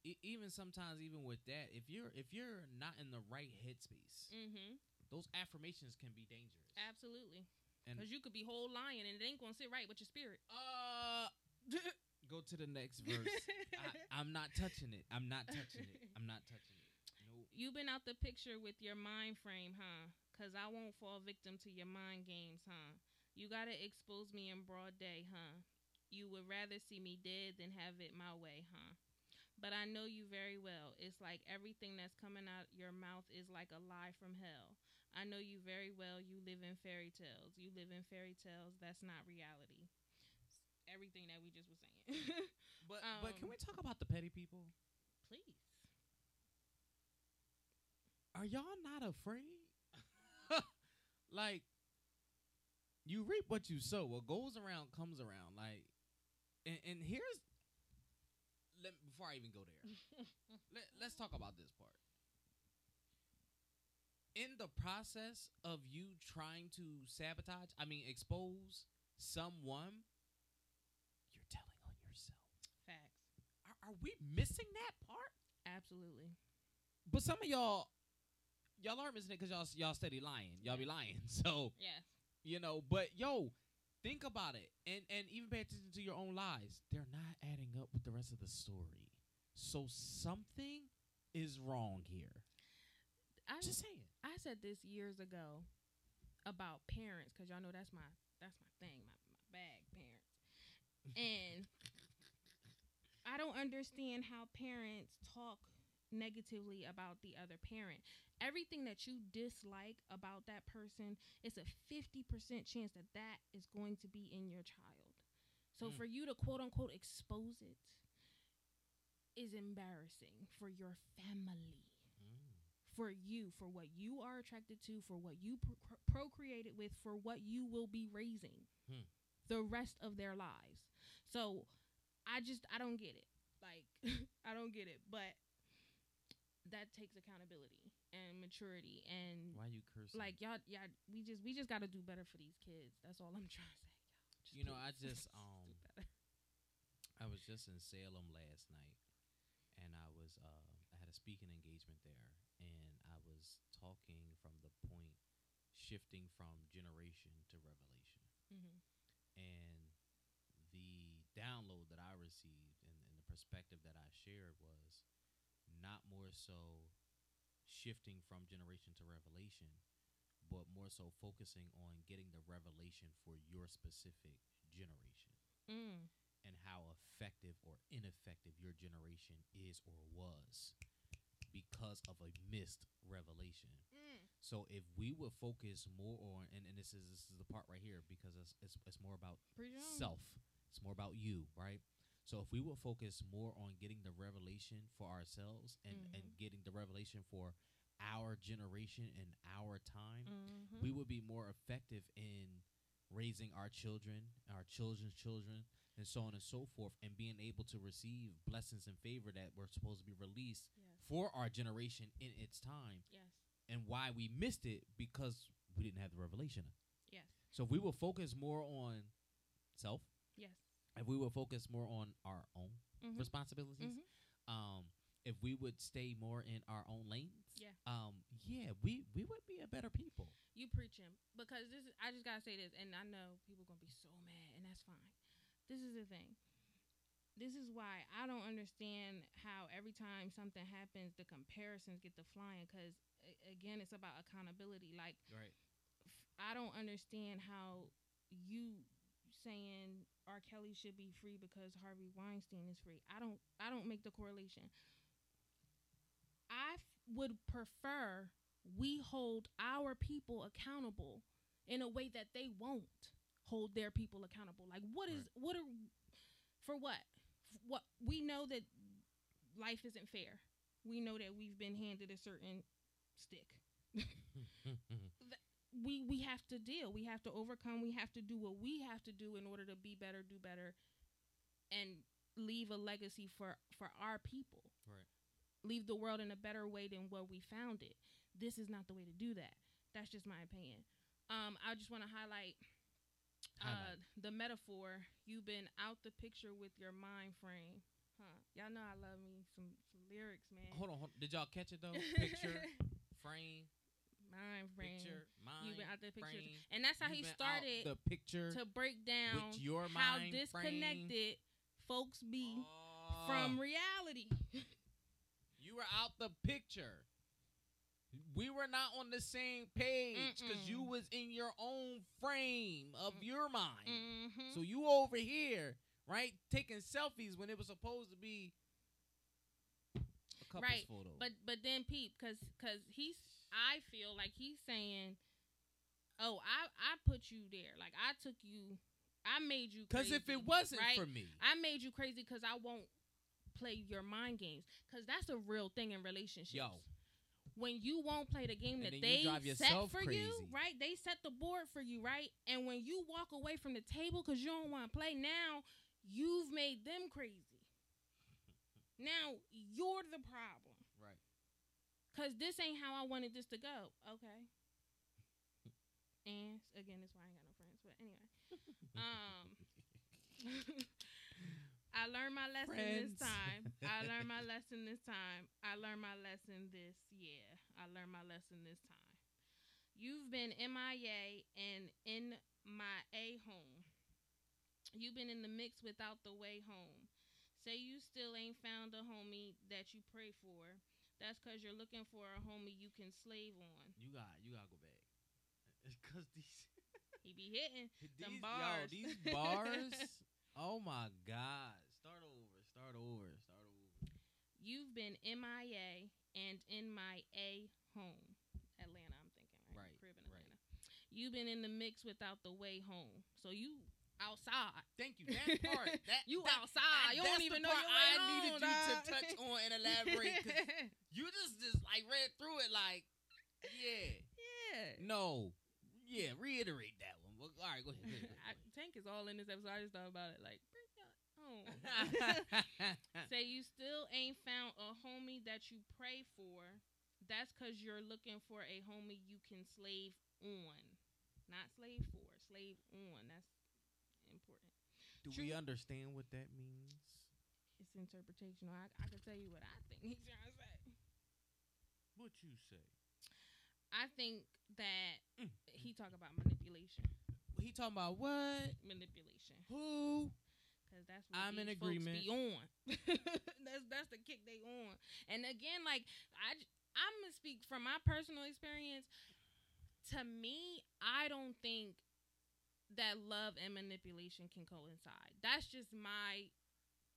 e- even sometimes, even with that, if you're if you're not in the right headspace, Mm-hmm. those affirmations can be dangerous. Absolutely. Because you could be whole lying and it ain't gonna sit right with your spirit. Uh, [LAUGHS] go to the next verse. [LAUGHS] I, I'm not touching it. I'm not touching it. I'm not touching it. Nope. You've been out the picture with your mind frame, huh? Cause I won't fall victim to your mind games, huh? You gotta expose me in broad day, huh? You would rather see me dead than have it my way, huh? But I know you very well. It's like everything that's coming out your mouth is like a lie from hell. I know you very well. You live in fairy tales. You live in fairy tales. That's not reality. Everything that we just was saying. [LAUGHS] But but can Um, we talk about the petty people? Please. Are y'all not afraid? [LAUGHS] like you reap what you sow. What goes around comes around. Like, and, and here's let before I even go there. [LAUGHS] let, let's talk about this part. In the process of you trying to sabotage, I mean, expose someone, you're telling on yourself. Facts. Are, we missing that part? Absolutely. But some of y'all, y'all aren't missing it because y'all y'all steady lying. Y'all be lying. [LAUGHS] So Yes. you know. But yo, think about it, and and even pay attention to your own lives. They're not adding up with the rest of the story. So something is wrong here. I Just saying. I said this years ago about parents because y'all know that's my that's my thing, my my bag, parents. And I don't understand how parents talk negatively about the other parent. Everything that you dislike about that person, it's a 50% chance that that is going to be in your child. So Mm. for you to quote unquote expose it is embarrassing for your family for you, for what you are attracted to, for what you pro- procreated with, for what you will be raising Hmm. the rest of their lives. So I just I don't get it. Like [LAUGHS] I don't get it, but that takes accountability and maturity and Why you cursing? like y'all y'all we just we just got to do better for these kids. That's all I'm [LAUGHS] trying to say. Y'all. Just You know, I just, [LAUGHS] um. I was just in Salem last night, and I was uh, I had a speaking engagement there, and I was talking from the point shifting from generation to revelation, Mhm. and download that I received and, and the perspective that I shared was not more so shifting from generation to revelation, but more so focusing on getting the revelation for your specific generation Mm. and how effective or ineffective your generation is or was because of a missed revelation. Mm. So if we would focus more on and, and this is this is the part right here because it's it's, it's more about on. self. It's more about you, right? So if we would focus more on getting the revelation for ourselves and, and Mhm. getting the revelation for our generation and our time, Mhm. we would be more effective in raising our children, our children's children, and so on and so forth, and being able to receive blessings and favor that were supposed to be released yes. for our generation in its time. Yes. And why we missed it because we didn't have the revelation. Yes. So if we will focus more on self, Yes. if we would focus more on our own Mhm. responsibilities, Mhm. um, if we would stay more in our own lanes, Yeah. um, yeah, we we would be a better people. You preaching because this is. I just gotta say this, and I know people gonna be so mad, and that's fine. This is the thing. This is why I don't understand how every time something happens, the comparisons get to flying. Because again, it's about accountability. Like Right. I don't understand how you saying R. Kelly should be free because Harvey Weinstein is free. I don't. I don't make the correlation. I f- would prefer we hold our people accountable in a way that they won't hold their people accountable. Like what is what are for what? What we know that life isn't fair. We know that we've been handed a certain stick. [LAUGHS] [LAUGHS] we we have to deal. We have to overcome. We have to do what we have to do in order to be better, do better, and leave a legacy for for our people. Right. Leave the world in a better way than what we found it. This is not the way to do that. That's just my opinion. Um, I just want to highlight uh, the metaphor. You've been out the picture with your mind frame, huh? Y'all know I love me some some lyrics, man. hold on, hold Did y'all catch it though? [LAUGHS] Picture, frame, mind frame. picture, mind, You've been out the picture, frame. and that's how You've he started the picture to break down with your how disconnected folks be frame. from Oh, reality. [LAUGHS] you were out the picture. We were not on the same page because you was in your own frame of Mm. your mind. mm-hmm. So you over here, right, taking selfies when it was supposed to be a couple's Right, photo. But but then peep, cause cause he's I feel like he's saying, oh I I put you there, like I took you, I made you. because if it wasn't right? for me, I made you crazy because I won't play your mind games, cause that's a real thing in relationships. yo, when you won't play the game And that they you set for you, right? They set the board for you, right? And when you walk away from the table because you don't want to play, now you've made them crazy. now you're the problem? Because this ain't how I wanted this to go. Okay. And again, that's why I ain't got no friends. But anyway, [LAUGHS] um, [LAUGHS] I [LAUGHS] learned my lesson this time. I learned my lesson this time. I learned my lesson this yeah. I learned my lesson this time. You've been MIA and in my A home You've been in the mix without the way home. Say you still ain't found a homie that you pray for. That's cause you're looking for a homie you can slave on. You got you gotta go back. [LAUGHS] Cause these [LAUGHS] He be hitting. [LAUGHS] these bars. yo these bars. oh my god! Start over. Start over. Start over. You've been MIA and in my A home. Atlanta, I'm thinking, right? Right, Crib in right. Atlanta. You've been in the mix without the way home. So you outside. Thank you. That part. [LAUGHS] That You that, outside. You that's don't even know your way I needed you to touch on and [LAUGHS] elaborate. you just just like read through it like, yeah, yeah. no, yeah. Reiterate that one. Well, all right, go ahead. Go ahead, go [LAUGHS] I, Tank is all in this episode. I just thought about it. Like, bring that home. Say you still ain't found a homie that you pray for. That's because you're looking for a homie you can slave on. Not slave for, slave on. That's. Do True. we understand what that means? It's interpretational. I, I can tell you what I think [LAUGHS] he's trying to say. What you say? I think that Mm. he talk about manipulation. He talking about what? Manipulation. Who? Cause that's what I'm in agreement. Folks be on. [LAUGHS] that's that's the kick they on. And again, like I, j- I'm gonna speak from my personal experience. To me, I don't think that love and manipulation can coincide. That's just my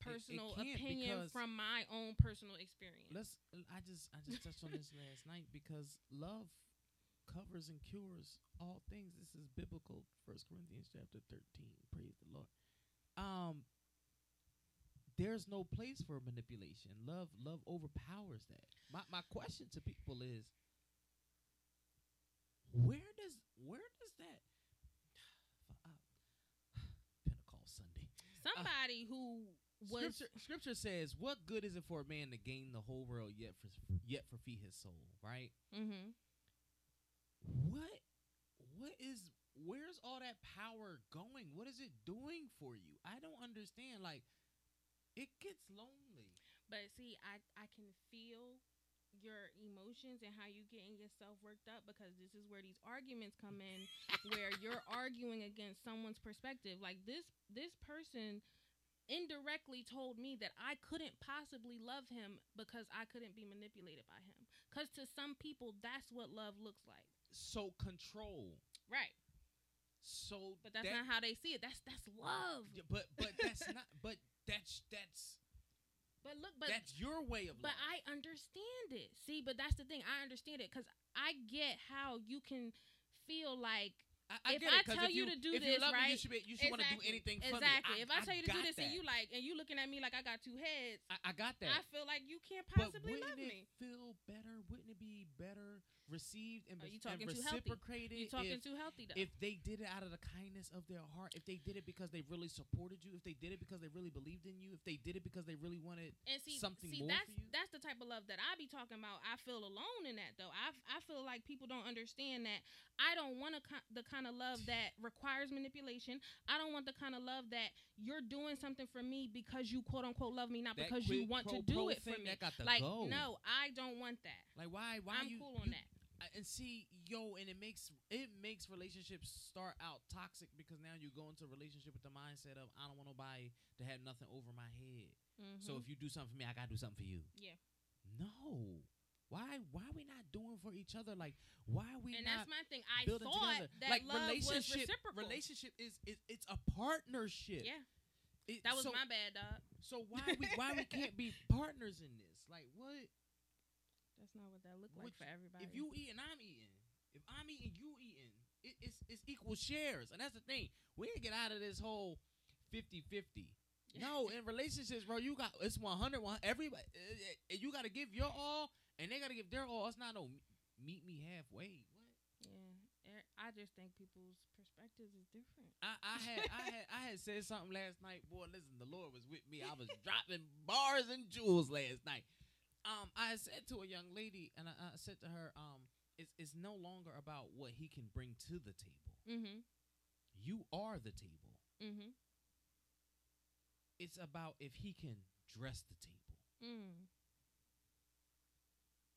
personal can't opinion from my own personal experience. Let's. I just. I just touched on this [LAUGHS] last night because love covers and cures all things. This is biblical. First Corinthians chapter thirteen. Praise the Lord. Um. There's no place for manipulation. Love. Love overpowers that. My my question to people is. Where does where does that uh, Pentecost Sunday Somebody who was Scripture, scripture says, "What good is it for a man to gain the whole world yet for yet forfeit his soul?" Right? Mm-hmm. What? What is? Where's all that power going? What is it doing for you? I don't understand. Like, it gets lonely. But see, I I can feel your emotions and how you getting yourself worked up because this is where these arguments come in where you're arguing against someone's perspective. Like this this person indirectly told me that I couldn't possibly love him because I couldn't be manipulated by him. Cuz to some people that's what love looks like. So control. Right. So, But that's that- not how they see it. That's that's love. But but that's not. But that's that's But look, but that's your way of. But love. I understand it. See, but that's the thing. I understand it because I get how you can feel like I, I if I tell if you to do you this, right? me, you should, be, you should want to do Exactly. anything for exactly. me. if I tell you to do this and you like, and you looking at me like I got two heads, I, I got that. I feel like you can't but possibly wouldn't love it me. feel better? Wouldn't it be better received and, Are you talking and reciprocated You talking if, too healthy though. if they did it out of the kindness of their heart? If they did it because they really supported you? If they did it because they really believed in you? If they did it because they really wanted and see, something see, more that's for you? that's the type of love that I be talking about. I feel alone in that though. I I feel like people don't understand that. I don't want a, the kind of love that requires manipulation. I don't want the kind of love that you're doing something for me because you quote unquote love me, not that because you want pro to do it for me. That got to Like go. no, I don't want that. Like why? Why I'm you? cool on you- that. And see, yo, and it makes it makes relationships start out toxic because now you go into a relationship with the mindset of I don't want nobody to have nothing over my head. So Mhm. if you do something for me, I gotta do something for you. Yeah. No. Why? Why are we not doing for each other? Like, why are we and that's my thing. I thought together? that like love was relationship. reciprocal. Relationship is, is it's a partnership. Yeah, It- that was so, my bad, dog. So why we why we can't be [LAUGHS] partners in this? Like what? That's not what that looked like Which- for everybody. If you eating, and I'm eating. If I'm eating, you eating. It, it's it's equal shares, and that's the thing. We ain't get out of this whole 50-50. No, in relationships, bro, you got it's 100. One, everybody, uh, uh, you got to give your all, and they got to give their all. It's not no meet me halfway. What? yeah, er- I just think people's perspectives is different. I, I had I [LAUGHS] had I had said something last night. Boy, listen, the Lord was with me. I was [LAUGHS] dropping bars and jewels last night. Um, I said to a young lady, and I, I said to her, um, it's it's no longer about what he can bring to the table. Mm-hmm. You are the table. Mm-hmm. It's about if he can dress the table. Mm.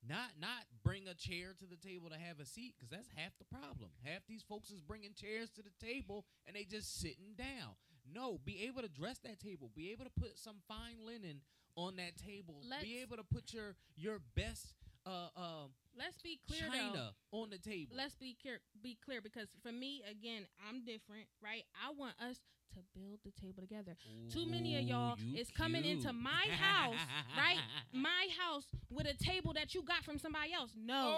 Not not bring a chair to the table to have a seat, because that's half the problem. Half these folks is bringing chairs to the table and they just sitting down. No, be able to dress that table. Be able to put some fine linen on that table. Let's- be able to put your your best uh uh Let's be clear though. on the table. Let's be clear. Be clear because for me, again, I'm different, right? I want us to build the table together. Too many of y'all is coming into my [LAUGHS] house, right? My house with a table that you got from somebody else. No,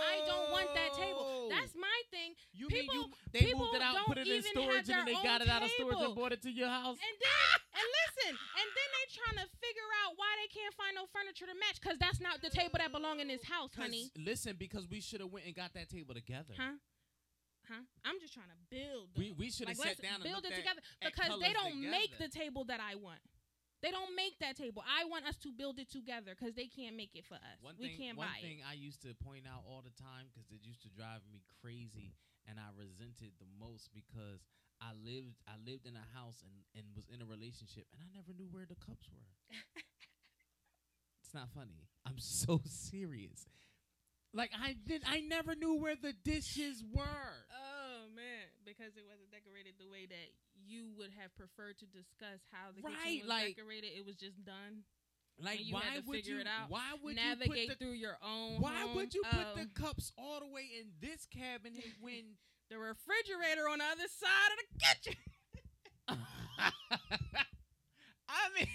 I don't want that table. That's my thing. Oh. you mean people- you they people moved it out, put it in storage, and then they got it out of storage and table. brought it to your house. And then, listen, and then they trying to figure out why they can't find no furniture to match because that's not the table that belong in this house, honey. Listen, because we should have went and got that table together. Huh? Huh? I'm just trying to build. We we should have like, sat down and build it together at because they don't make the table that I want. They don't make that table. I want us to build it together because they can't make it for us. One we thing, can't buy. it. one thing I used to point out all the time because it used to drive me crazy, and I resented the most because I lived I lived in a house and and was in a relationship, and I never knew where the cups were. [LAUGHS] it's not funny. I'm so [LAUGHS] serious. Like I did, I never knew where the dishes were. Oh man, because it wasn't decorated the way that you would have preferred to discuss how the Right, kitchen was like- decorated. It was just done. Like you why would you? it out, Why would Navigate you put the through your own. Why home. would you put the Um, cups all the way in this cabinet [LAUGHS] when the refrigerator on the other side of the kitchen? I mean,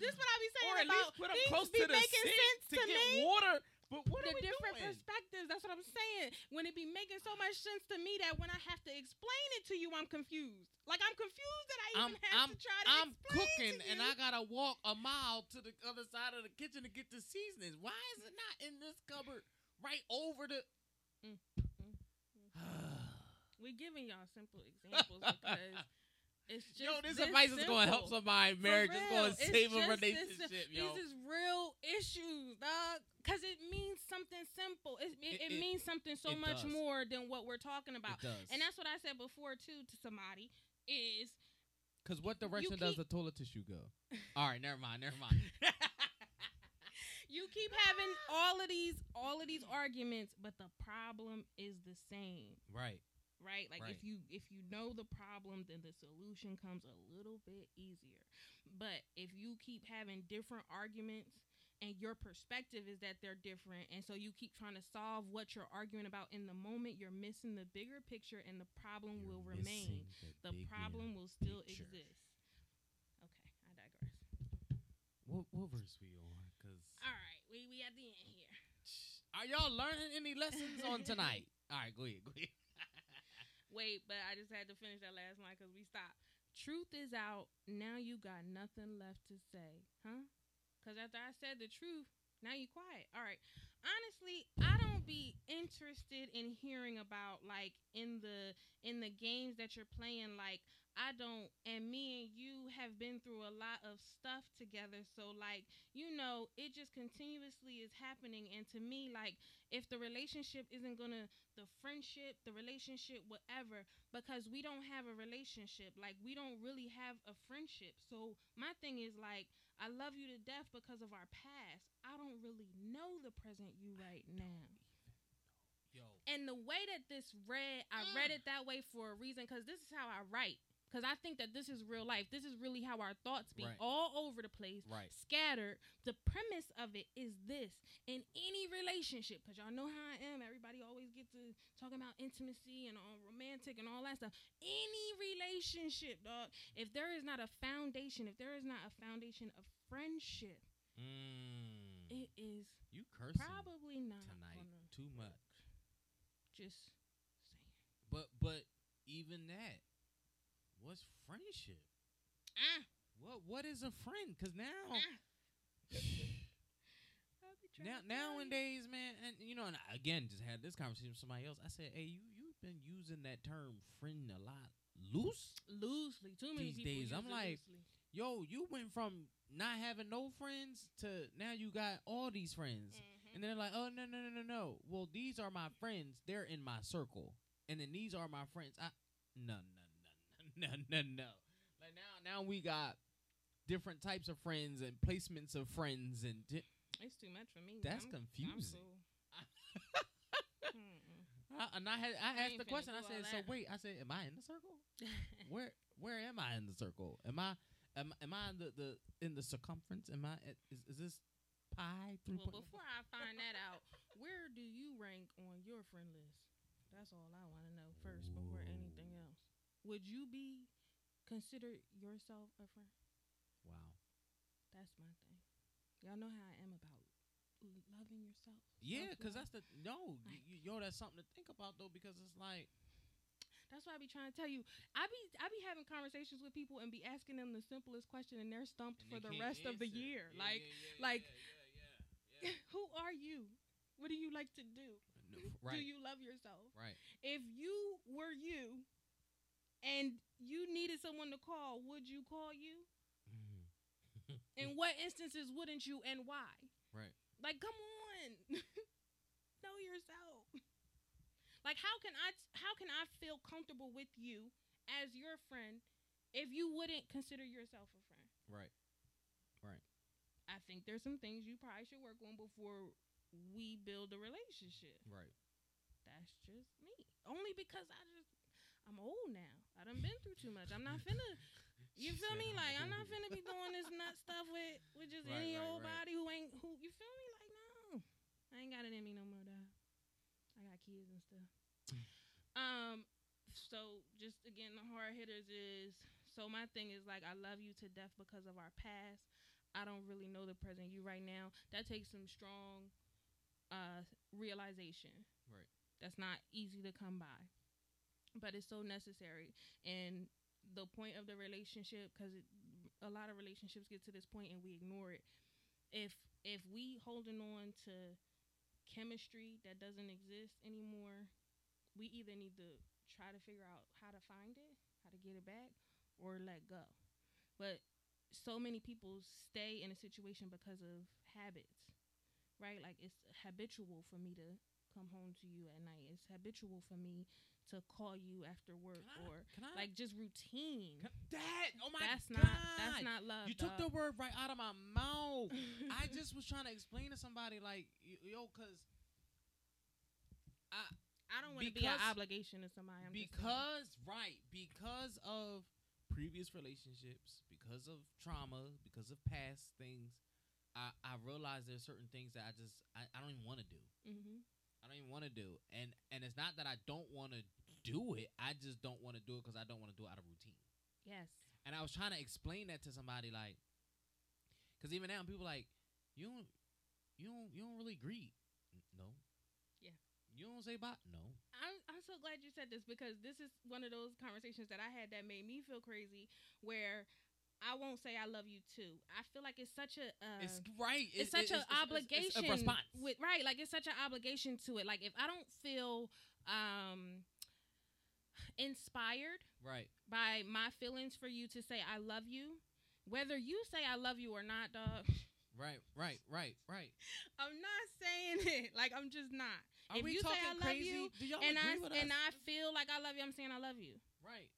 this is what I be saying or at about least put them things close be to the making sink sense to, to get me. water. But what the are we different doing? perspectives. That's what I'm saying. When it be making so much sense to me that when I have to explain it to you, I'm confused. Like I'm confused that I even I'm- have I'm- to try to I'm explain cooking to and. I gotta walk a mile to the other side of the kitchen to get the seasonings. Why is it not in this cupboard right over the? Mm, We're giving y'all simple examples because [LAUGHS] it's just yo, this this advice is gonna help somebody. marriage. is gonna It's save a just this- relationship, yo. This is real issues, dog. Because it means something simple. It, it, It- it, means something so much does. more than what we're talking about. It does. And that's what I said before too to somebody is Because what direction does the toilet tissue go? [LAUGHS] All right, never mind, never mind. [LAUGHS] you keep having all of these all of these arguments, but the problem is the same. right. Right? Like Right. if you if you know the problem, then the solution comes a little bit easier. But if you keep having different arguments and your perspective is that they're different and so you keep trying to solve what you're arguing about in the moment, you're missing the bigger picture and the problem You're will remain. missing The problem will still picture. exist. Okay, I digress. What, what verse we on? Because All right, we we at the end here. are y'all learning any lessons on tonight? [LAUGHS] All right, go ahead, go ahead. Wait, but I just had to finish that last line because we stopped. Truth is out. Now you got nothing left to say, huh? Because after I said the truth, now you quiet. All right. Honestly, I don't be interested in hearing about like in the in the games that you're playing. Like I don't, and me and you have been through a lot of stuff together. So like you know, it just continuously is happening. And to me, like if the relationship isn't gonna the friendship, the relationship, whatever, because we don't have a relationship. Like we don't really have a friendship. So my thing is like I love you to death because of our past. I don't really know the present you right now. Yo, And the way that this read, I read it that way for a reason because this is how I write. Because I think that this is real life. This is really how our thoughts be Right. all over the place, right. scattered. The premise of it is this in any relationship, because y'all know how I am. Everybody always get to talking about intimacy and all romantic and all that stuff. Any relationship, dog, if there is not a foundation, if there is not a foundation of friendship, Mm. It is you cursing probably not tonight too much. just saying. But but even that, what's friendship? Ah, What what is a friend? Because now ah. [SIGHS] I'll be trying now to tell you. nowadays, man, and you know, and I, again, just had this conversation with somebody else. I said, hey, you you've been using that term friend a lot loose. loosely, too many These days, I'm like, loosely. Yo, you went from not having no friends to now you got all these friends. Mhm. And they're like, oh no no no no no. Well, these are my friends. They're in my circle, and then these are my friends. I no no no no [LAUGHS] no no. Like now now we got different types of friends and placements of friends, and di- It's too much for me. That's I'm- I'm confusing. cool. [LAUGHS] I, and I had I I asked the question. I said, so that. wait. I said, am I in the circle? [LAUGHS] Where where am I in the circle? Am I am, am I in the, the in the circumference? Am I at, is, is this pi three Well, before I find that out, where do you rank on your friend list? That's all I want to know first before anything else. Would you be consider yourself a friend? Wow. That's my thing. Y'all know how I am about loving yourself. Yeah, because that's the no, Like- yo, that's something to think about though, because it's like That's why I be trying to tell you. I be I be having conversations with people and be asking them the simplest question and they're stumped and for the rest of the year. Yeah, like, yeah, yeah, like- [LAUGHS] who are you? What do you like to do? No, [LAUGHS] right, Do you love yourself? right. If you were you and you needed someone to call, would you call you? [LAUGHS] In what instances wouldn't you and why? Right. Like, come on. know yourself. Like how can I how can I feel comfortable with you as your friend if you wouldn't consider yourself a friend? Right. Right. I think there's some things you probably should work on before we build a relationship. Right. That's just me. Only because I just I'm old now. I done been through too much. I'm not finna [LAUGHS] you feel me? "I'm Like I'm not old." finna be doing this [LAUGHS] nut stuff with with just Right, any right, old right. body who ain't who you feel me? Like no. I ain't got it in me no more dog. Kids and stuff. um so just again the hard hitters is so my thing is like I love you to death because of our past. I don't really know the present you right now. That takes some strong uh realization. Right. That's not easy to come by. But it's so necessary and the point of the relationship cuz a lot of relationships get to this point and we ignore it. If if we holding on to chemistry that doesn't exist anymore, we either need to try to figure out how to find it, how to get it back or let go. But so many people stay in a situation because of habits, right? Like it's habitual for me to come home to you at night. It's habitual for me to call you after work I- or like just routine. can, that? Oh my that's god! not that's not love. You took the word right out of my mouth. [LAUGHS] I just was trying to explain to somebody like, yo, cause I I don't want to be an obligation to somebody. I'm because right because of previous relationships because of trauma because of past things i i realize there's certain things that i just i, I don't even want to do Mhm. I don't even want to do. And and it's not that i don't want to do it i just don't want to do it because i don't want to do it out of routine. Yes. and i was trying to explain that to somebody like because even now people like you don't you don't you don't really greet. No. Yeah. you don't say bye no. I'm I'm so glad you said this because this is one of those conversations that I had that made me feel crazy where I won't say I love you too. I feel like it's such a uh, it's right it's It- such an obligation a response with right like it's such an obligation to it like if i don't feel um inspired right by my feelings for you to say i love you whether you say i love you or not dog Right, right, right, right. [LAUGHS] i'm not saying [LAUGHS] it like i'm just not Are If we you say talking I love crazy? you, Do y'all and i agree with and us? i feel like i love you i'm saying i love you right.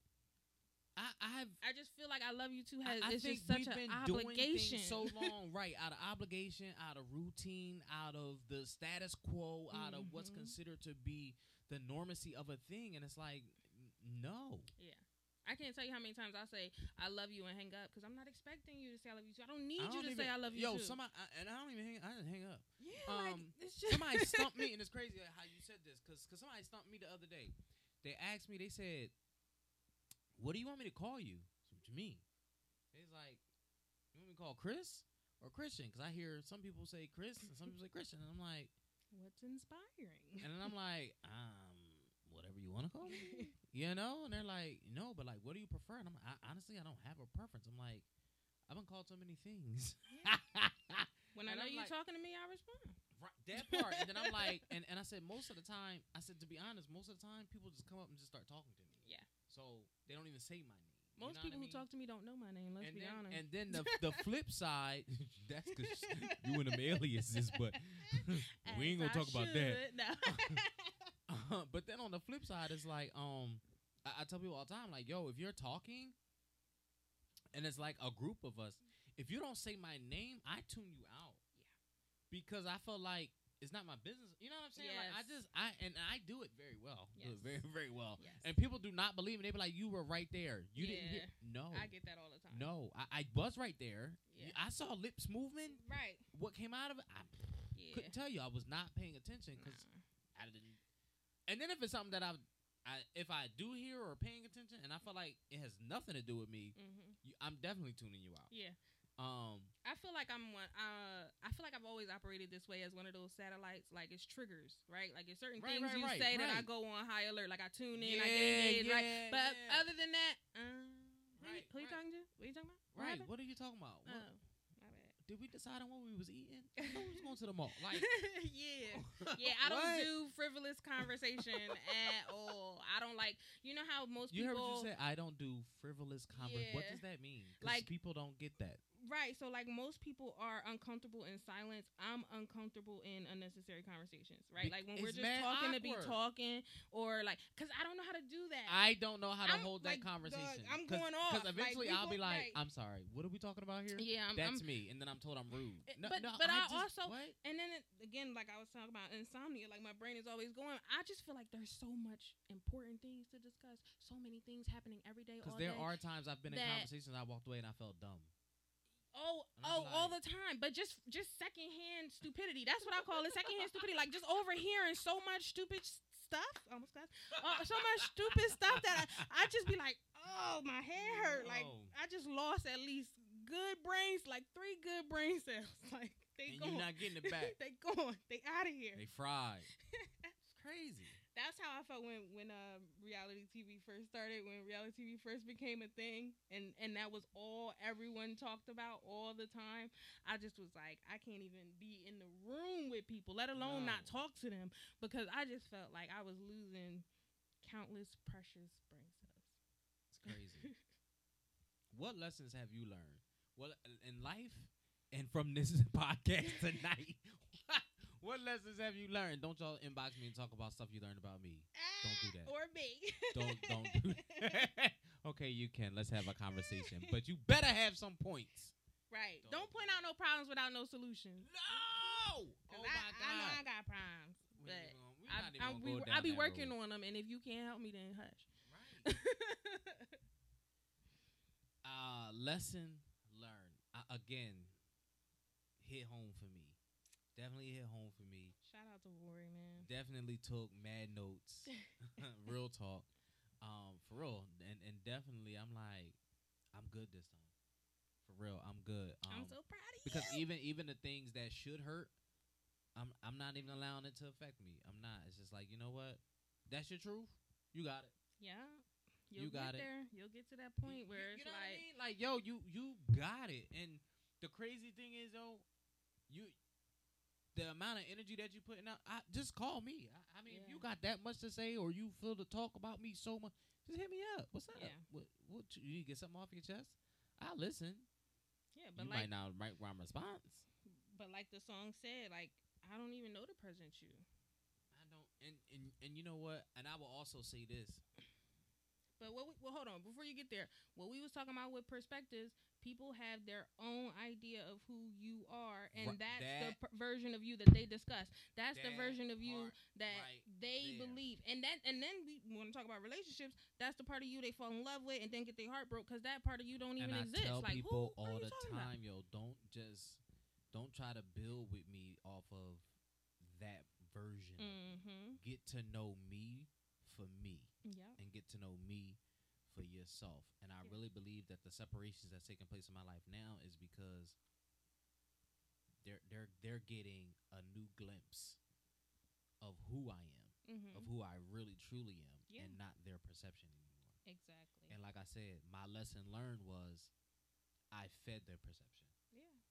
I, I have. i just feel like i love you too has I it's think just such we've an been obligation so [LAUGHS] long, right? Out of obligation, out of routine, out of the status quo, out of what's Mhm. considered to be the normacy of a thing, and it's like, no. yeah I can't tell you how many times I say I love you and hang up because I'm not expecting you to say I love you too. I don't need I you don't to even- say I love you Yo, too. somebody, I, and I don't even hang. I didn't hang up. Yeah, like Um, it's just somebody [LAUGHS] stumped me, and it's crazy how you said this, cause, 'cause somebody stumped me the other day. They asked me, they said, "What do you want me to call you?" So you mean? He's like, "You want me to call Chris or Christian?" Because I hear some people say Chris and some people say Christian, and I'm like, What's inspiring? and then I'm like, um, whatever you want to call me, [LAUGHS] you know. And they're like, no, but like, what do you prefer? And I'm I, honestly, I don't have a preference. I'm like, I've been called so many things. [LAUGHS] when I know you're like- talking to me, I respond. Right, that part. and then I'm like, and, and I said, most of the time, I said, to be honest, most of the time, people just come up and just start talking to me. So they don't even say my name. you Most know people I who talk to me don't know my name. Let's and be then, honest. And then the [LAUGHS] the flip side, [LAUGHS] that's because [LAUGHS] you and them aliases, but we ain't gonna I talk about that. No. Uh, but then on the flip side, it's like um, I, I tell people all the time, like, yo, if you're talking, and it's like a group of us, if you don't say my name, I tune you out. Yeah. Because I feel like it's not my business. You know what I'm saying? Like I just I and I do it very well. Do it very [LAUGHS] very well. Yes. And people do not believe me. They be like, "You were right there. You didn't hear." No, I get that all the time. no, I, I was right there. Yeah. I saw lips moving. Right. What came out of it, I Yeah. couldn't tell you. I was not paying attention because Nah. I didn't. And then if it's something that I, I if I do hear or paying attention, and I feel like it has nothing to do with me, Mhm. you, I'm definitely tuning you out. Yeah. Um, I feel like I'm one. Uh, I feel like I've always operated this way as one of those satellites. Like it's triggers, right? Like it's certain Right, things right, you right, say that I go on high alert. Like I tune in, yeah, I get engaged, yeah, right? But yeah. other than that, uh, who, Right, you, who you talking to? What are you talking about? What right. happened? What are you talking about? Oh, What- my bad. did we decide on what we was eating? [LAUGHS] I thought we was going to the mall. Like, [LAUGHS] yeah. Yeah, I don't do frivolous conversation [LAUGHS] at all. I don't like. You know how most people You heard what you said? I don't do frivolous conversation. What does that mean? Like- people don't get that. Right. So like most people are uncomfortable in silence. I'm uncomfortable in unnecessary conversations. Right. Like when we're just talking to be talking, or like, cause I don't know how to do that. I don't know how to I'm, hold that like, dog, conversation. I'm going off. Because eventually we I'll be go- like. I'm sorry. What are we talking about here? yeah, I'm, That's I'm- me. And then I'm told I'm rude. Eh, No, but- no, but I just- also- what? and then it, again, like I was talking about insomnia, like my brain is always going. I just feel like there's so much important things to discuss, so many things happening every day. Because there day. are times I've been in conversations I walked away and I felt dumb. Oh, oh, all the time. But just just secondhand stupidity. That's what I call it. Secondhand stupidity. Like just overhearing so much stupid stuff. Almost got uh, so much stupid stuff that I, I just be like, oh, my head hurt. Like I just lost at least good brains, like three good brain cells. [LAUGHS] Like they and gone. you're not getting it [LAUGHS] back. they gone. They out of here. they fried. [LAUGHS] It's crazy. That's how I felt when when uh, reality TV first started. When reality TV first became a thing, and and that was all everyone talked about all the time. I just was like, I can't even be in the room with people, let alone not talk to them, because I just felt like I was losing countless precious brain cells. It's crazy. [LAUGHS] what lessons have you learned? Well, in life and from this [LAUGHS] podcast tonight, what lessons have you learned? Don't y'all inbox me and talk about stuff you learned about me. Don't do that. Or me. Don't don't do [LAUGHS] that. [LAUGHS] okay, you can. Let's have a conversation, but you better have some points. right. Don't Don't point out no problems without no solutions. No. Oh I, my I know I got problems, but gonna- I, I, gonna be, go I be working road. on them, and if you can't help me, then hush. Right. [LAUGHS] Uh, lesson learned. Uh, again, hit home for me. Definitely hit home for me. Shout out to Vory, man. Definitely took mad notes. [LAUGHS] [LAUGHS] real talk. Um, for real. And and definitely I'm like, I'm good this time. For real, I'm good. Um, I'm so proud of because you. Because even even the things that should hurt, I'm I'm not even allowing it to affect me. I'm not. It's just like, you know what? That's your truth. You got it. yeah, You you'll got get it. there. You'll get to that point you- where you it's what I like, mean? like, yo, you you got it. And the crazy thing is, though, you the amount of energy that you putting out. I, just call me. I, I mean, if you got that much to say, or you feel to talk about me so much, just hit me up. What's up? Yeah. What, what you, you need to get something off your chest? I'll listen. yeah, but you like, might not write rhyme response. but like the song said, like I don't even know to present you. I don't. And and and you know what? And I will also say this. But what? We, well, hold on. Before you get there, what we was talking about with perspectives, people have their own idea of who you are, and that's the that- per- version of you that they discuss. That's the version of you that right they there. believe, and that, and then we want to talk about relationships. That's the part of you they fall in love with, and then get their heart broke because that part of you don't even and I exist. tell like people who, all the talking about? time, yo, don't just don't try to build with me off of that version. Mm-hmm. Get to know me for me, Yeah. and get to know me for yourself. And I Yeah. really believe that the separations that's taking place in my life now is because they're they're they're getting a new glimpse of who I am, Mm-hmm. of who I really truly am, Yeah. and not their perception anymore. Exactly. And like I said, my lesson learned was I fed their perception. yeah.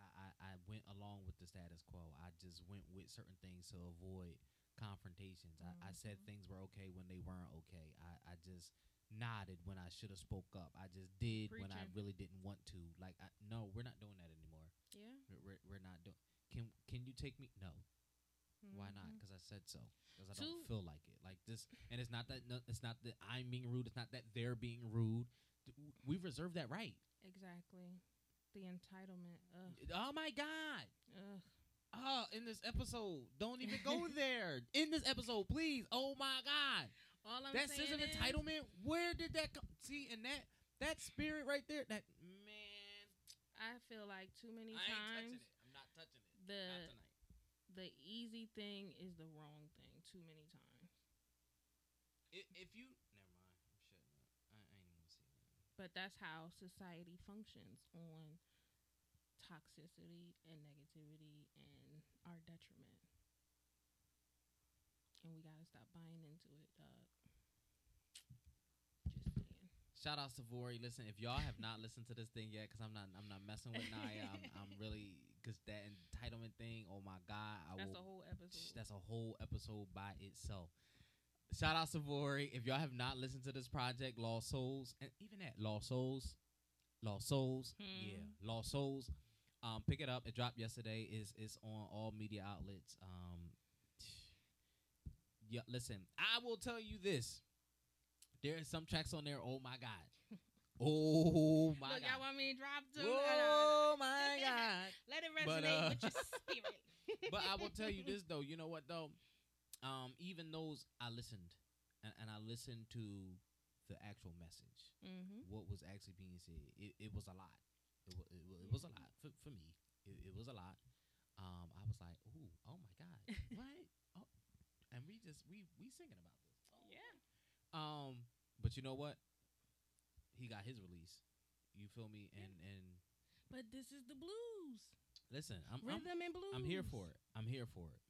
I, I, I went along with the status quo. I just went with certain things to avoid confrontations. I, I said Mhm. things were okay when they weren't okay. I, I just nodded when I should have spoke up. I just did when I really didn't want to. Like, I, no, we're not doing that anymore. Yeah. We're, we're, not doing. Can can you take me? No. Why not? Because I said so. Because I Two- don't feel like it. Like this, and it's not that. No, it's not that I'm being rude. It's not that they're being rude. We reserve that right. Exactly. The entitlement. Ugh. Oh my God. Ugh. Uh in this episode. Don't even go [LAUGHS] there. In this episode, please. Oh my God. All I'm that saying sense of is, entitlement, where did that come? See, and that that spirit right there, that man, I feel like too many I ain't touching times it. I'm not touching it. the not tonight. the easy thing is the wrong thing. Too many times. I- If you never mind, I'm shutting up. I, I ain't even gonna that. But that's how society functions on toxicity and negativity and our detriment. And we gotta stop buying into it, dog. Just saying. Shout out to Vory. Listen, if y'all have not listened to this thing yet, because I'm not, I'm not messing with Naya. I'm, I'm [LAUGHS] really, because that entitlement thing. Oh my God, I That's will. a whole episode. That's a whole episode by itself. Shout out to Vory. If y'all have not listened to this project, Lost Souls, and even that Lost Souls, Lost Souls, Hmm. yeah, Lost Souls. Um, pick it up. It dropped yesterday. is is on all media outlets. Um, yeah, listen. I will tell you this. There are some tracks on there. Oh my god. [LAUGHS] Oh my Look, y'all god. want me to drop them? Oh my [LAUGHS] god. Let it But, resonate uh, with your spirit. [LAUGHS] but I will tell you this though. You know what though? Um, even those I listened, and, and I listened to the actual message. mm-hmm. What was actually being said? It, it was a lot. It, it, it was a lot for, for me. It, it was a lot. Um, I was like, ooh, oh my god, [LAUGHS] what? Oh, and we just we we singing about this. Yeah. Um, but you know what? He got his release. You feel me? And and But this is the blues. listen, I'm I'm, Rhythm and blues. I'm here for it. I'm here for it.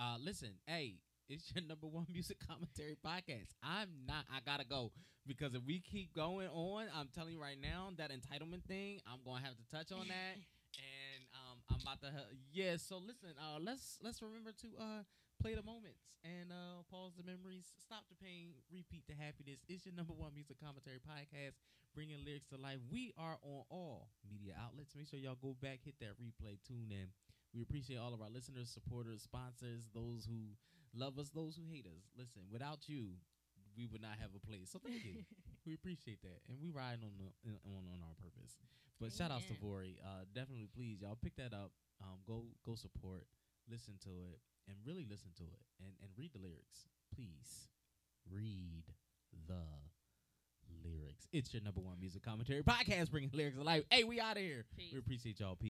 Uh, listen, hey, it's your number one [LAUGHS] music commentary podcast. I'm not. I gotta go because if we keep going on, I'm telling you right now that entitlement thing. I'm gonna have to touch on that, [LAUGHS] and um, I'm about to. ha- Yeah. So listen. Uh, let's let's remember to uh play the moments and uh pause the memories, stop the pain, repeat the happiness. It's your number one music commentary podcast, bringing lyrics to life. We are on all media outlets. Make sure y'all go back, hit that replay, tune in. We appreciate all of our listeners, supporters, sponsors, those who love us, those who hate us. Listen, without you, we would not have a place. So thank you. [LAUGHS] we appreciate that, and we riding on the on on our purpose. But shout outs to. Vory. Uh, definitely, please, y'all pick that up. Um, go go support, listen to it, and really listen to it, and and read the lyrics. Please read the lyrics. It's your number one music commentary podcast, bringing lyrics alive. Hey, we out of here. Peace. We appreciate y'all. Peace.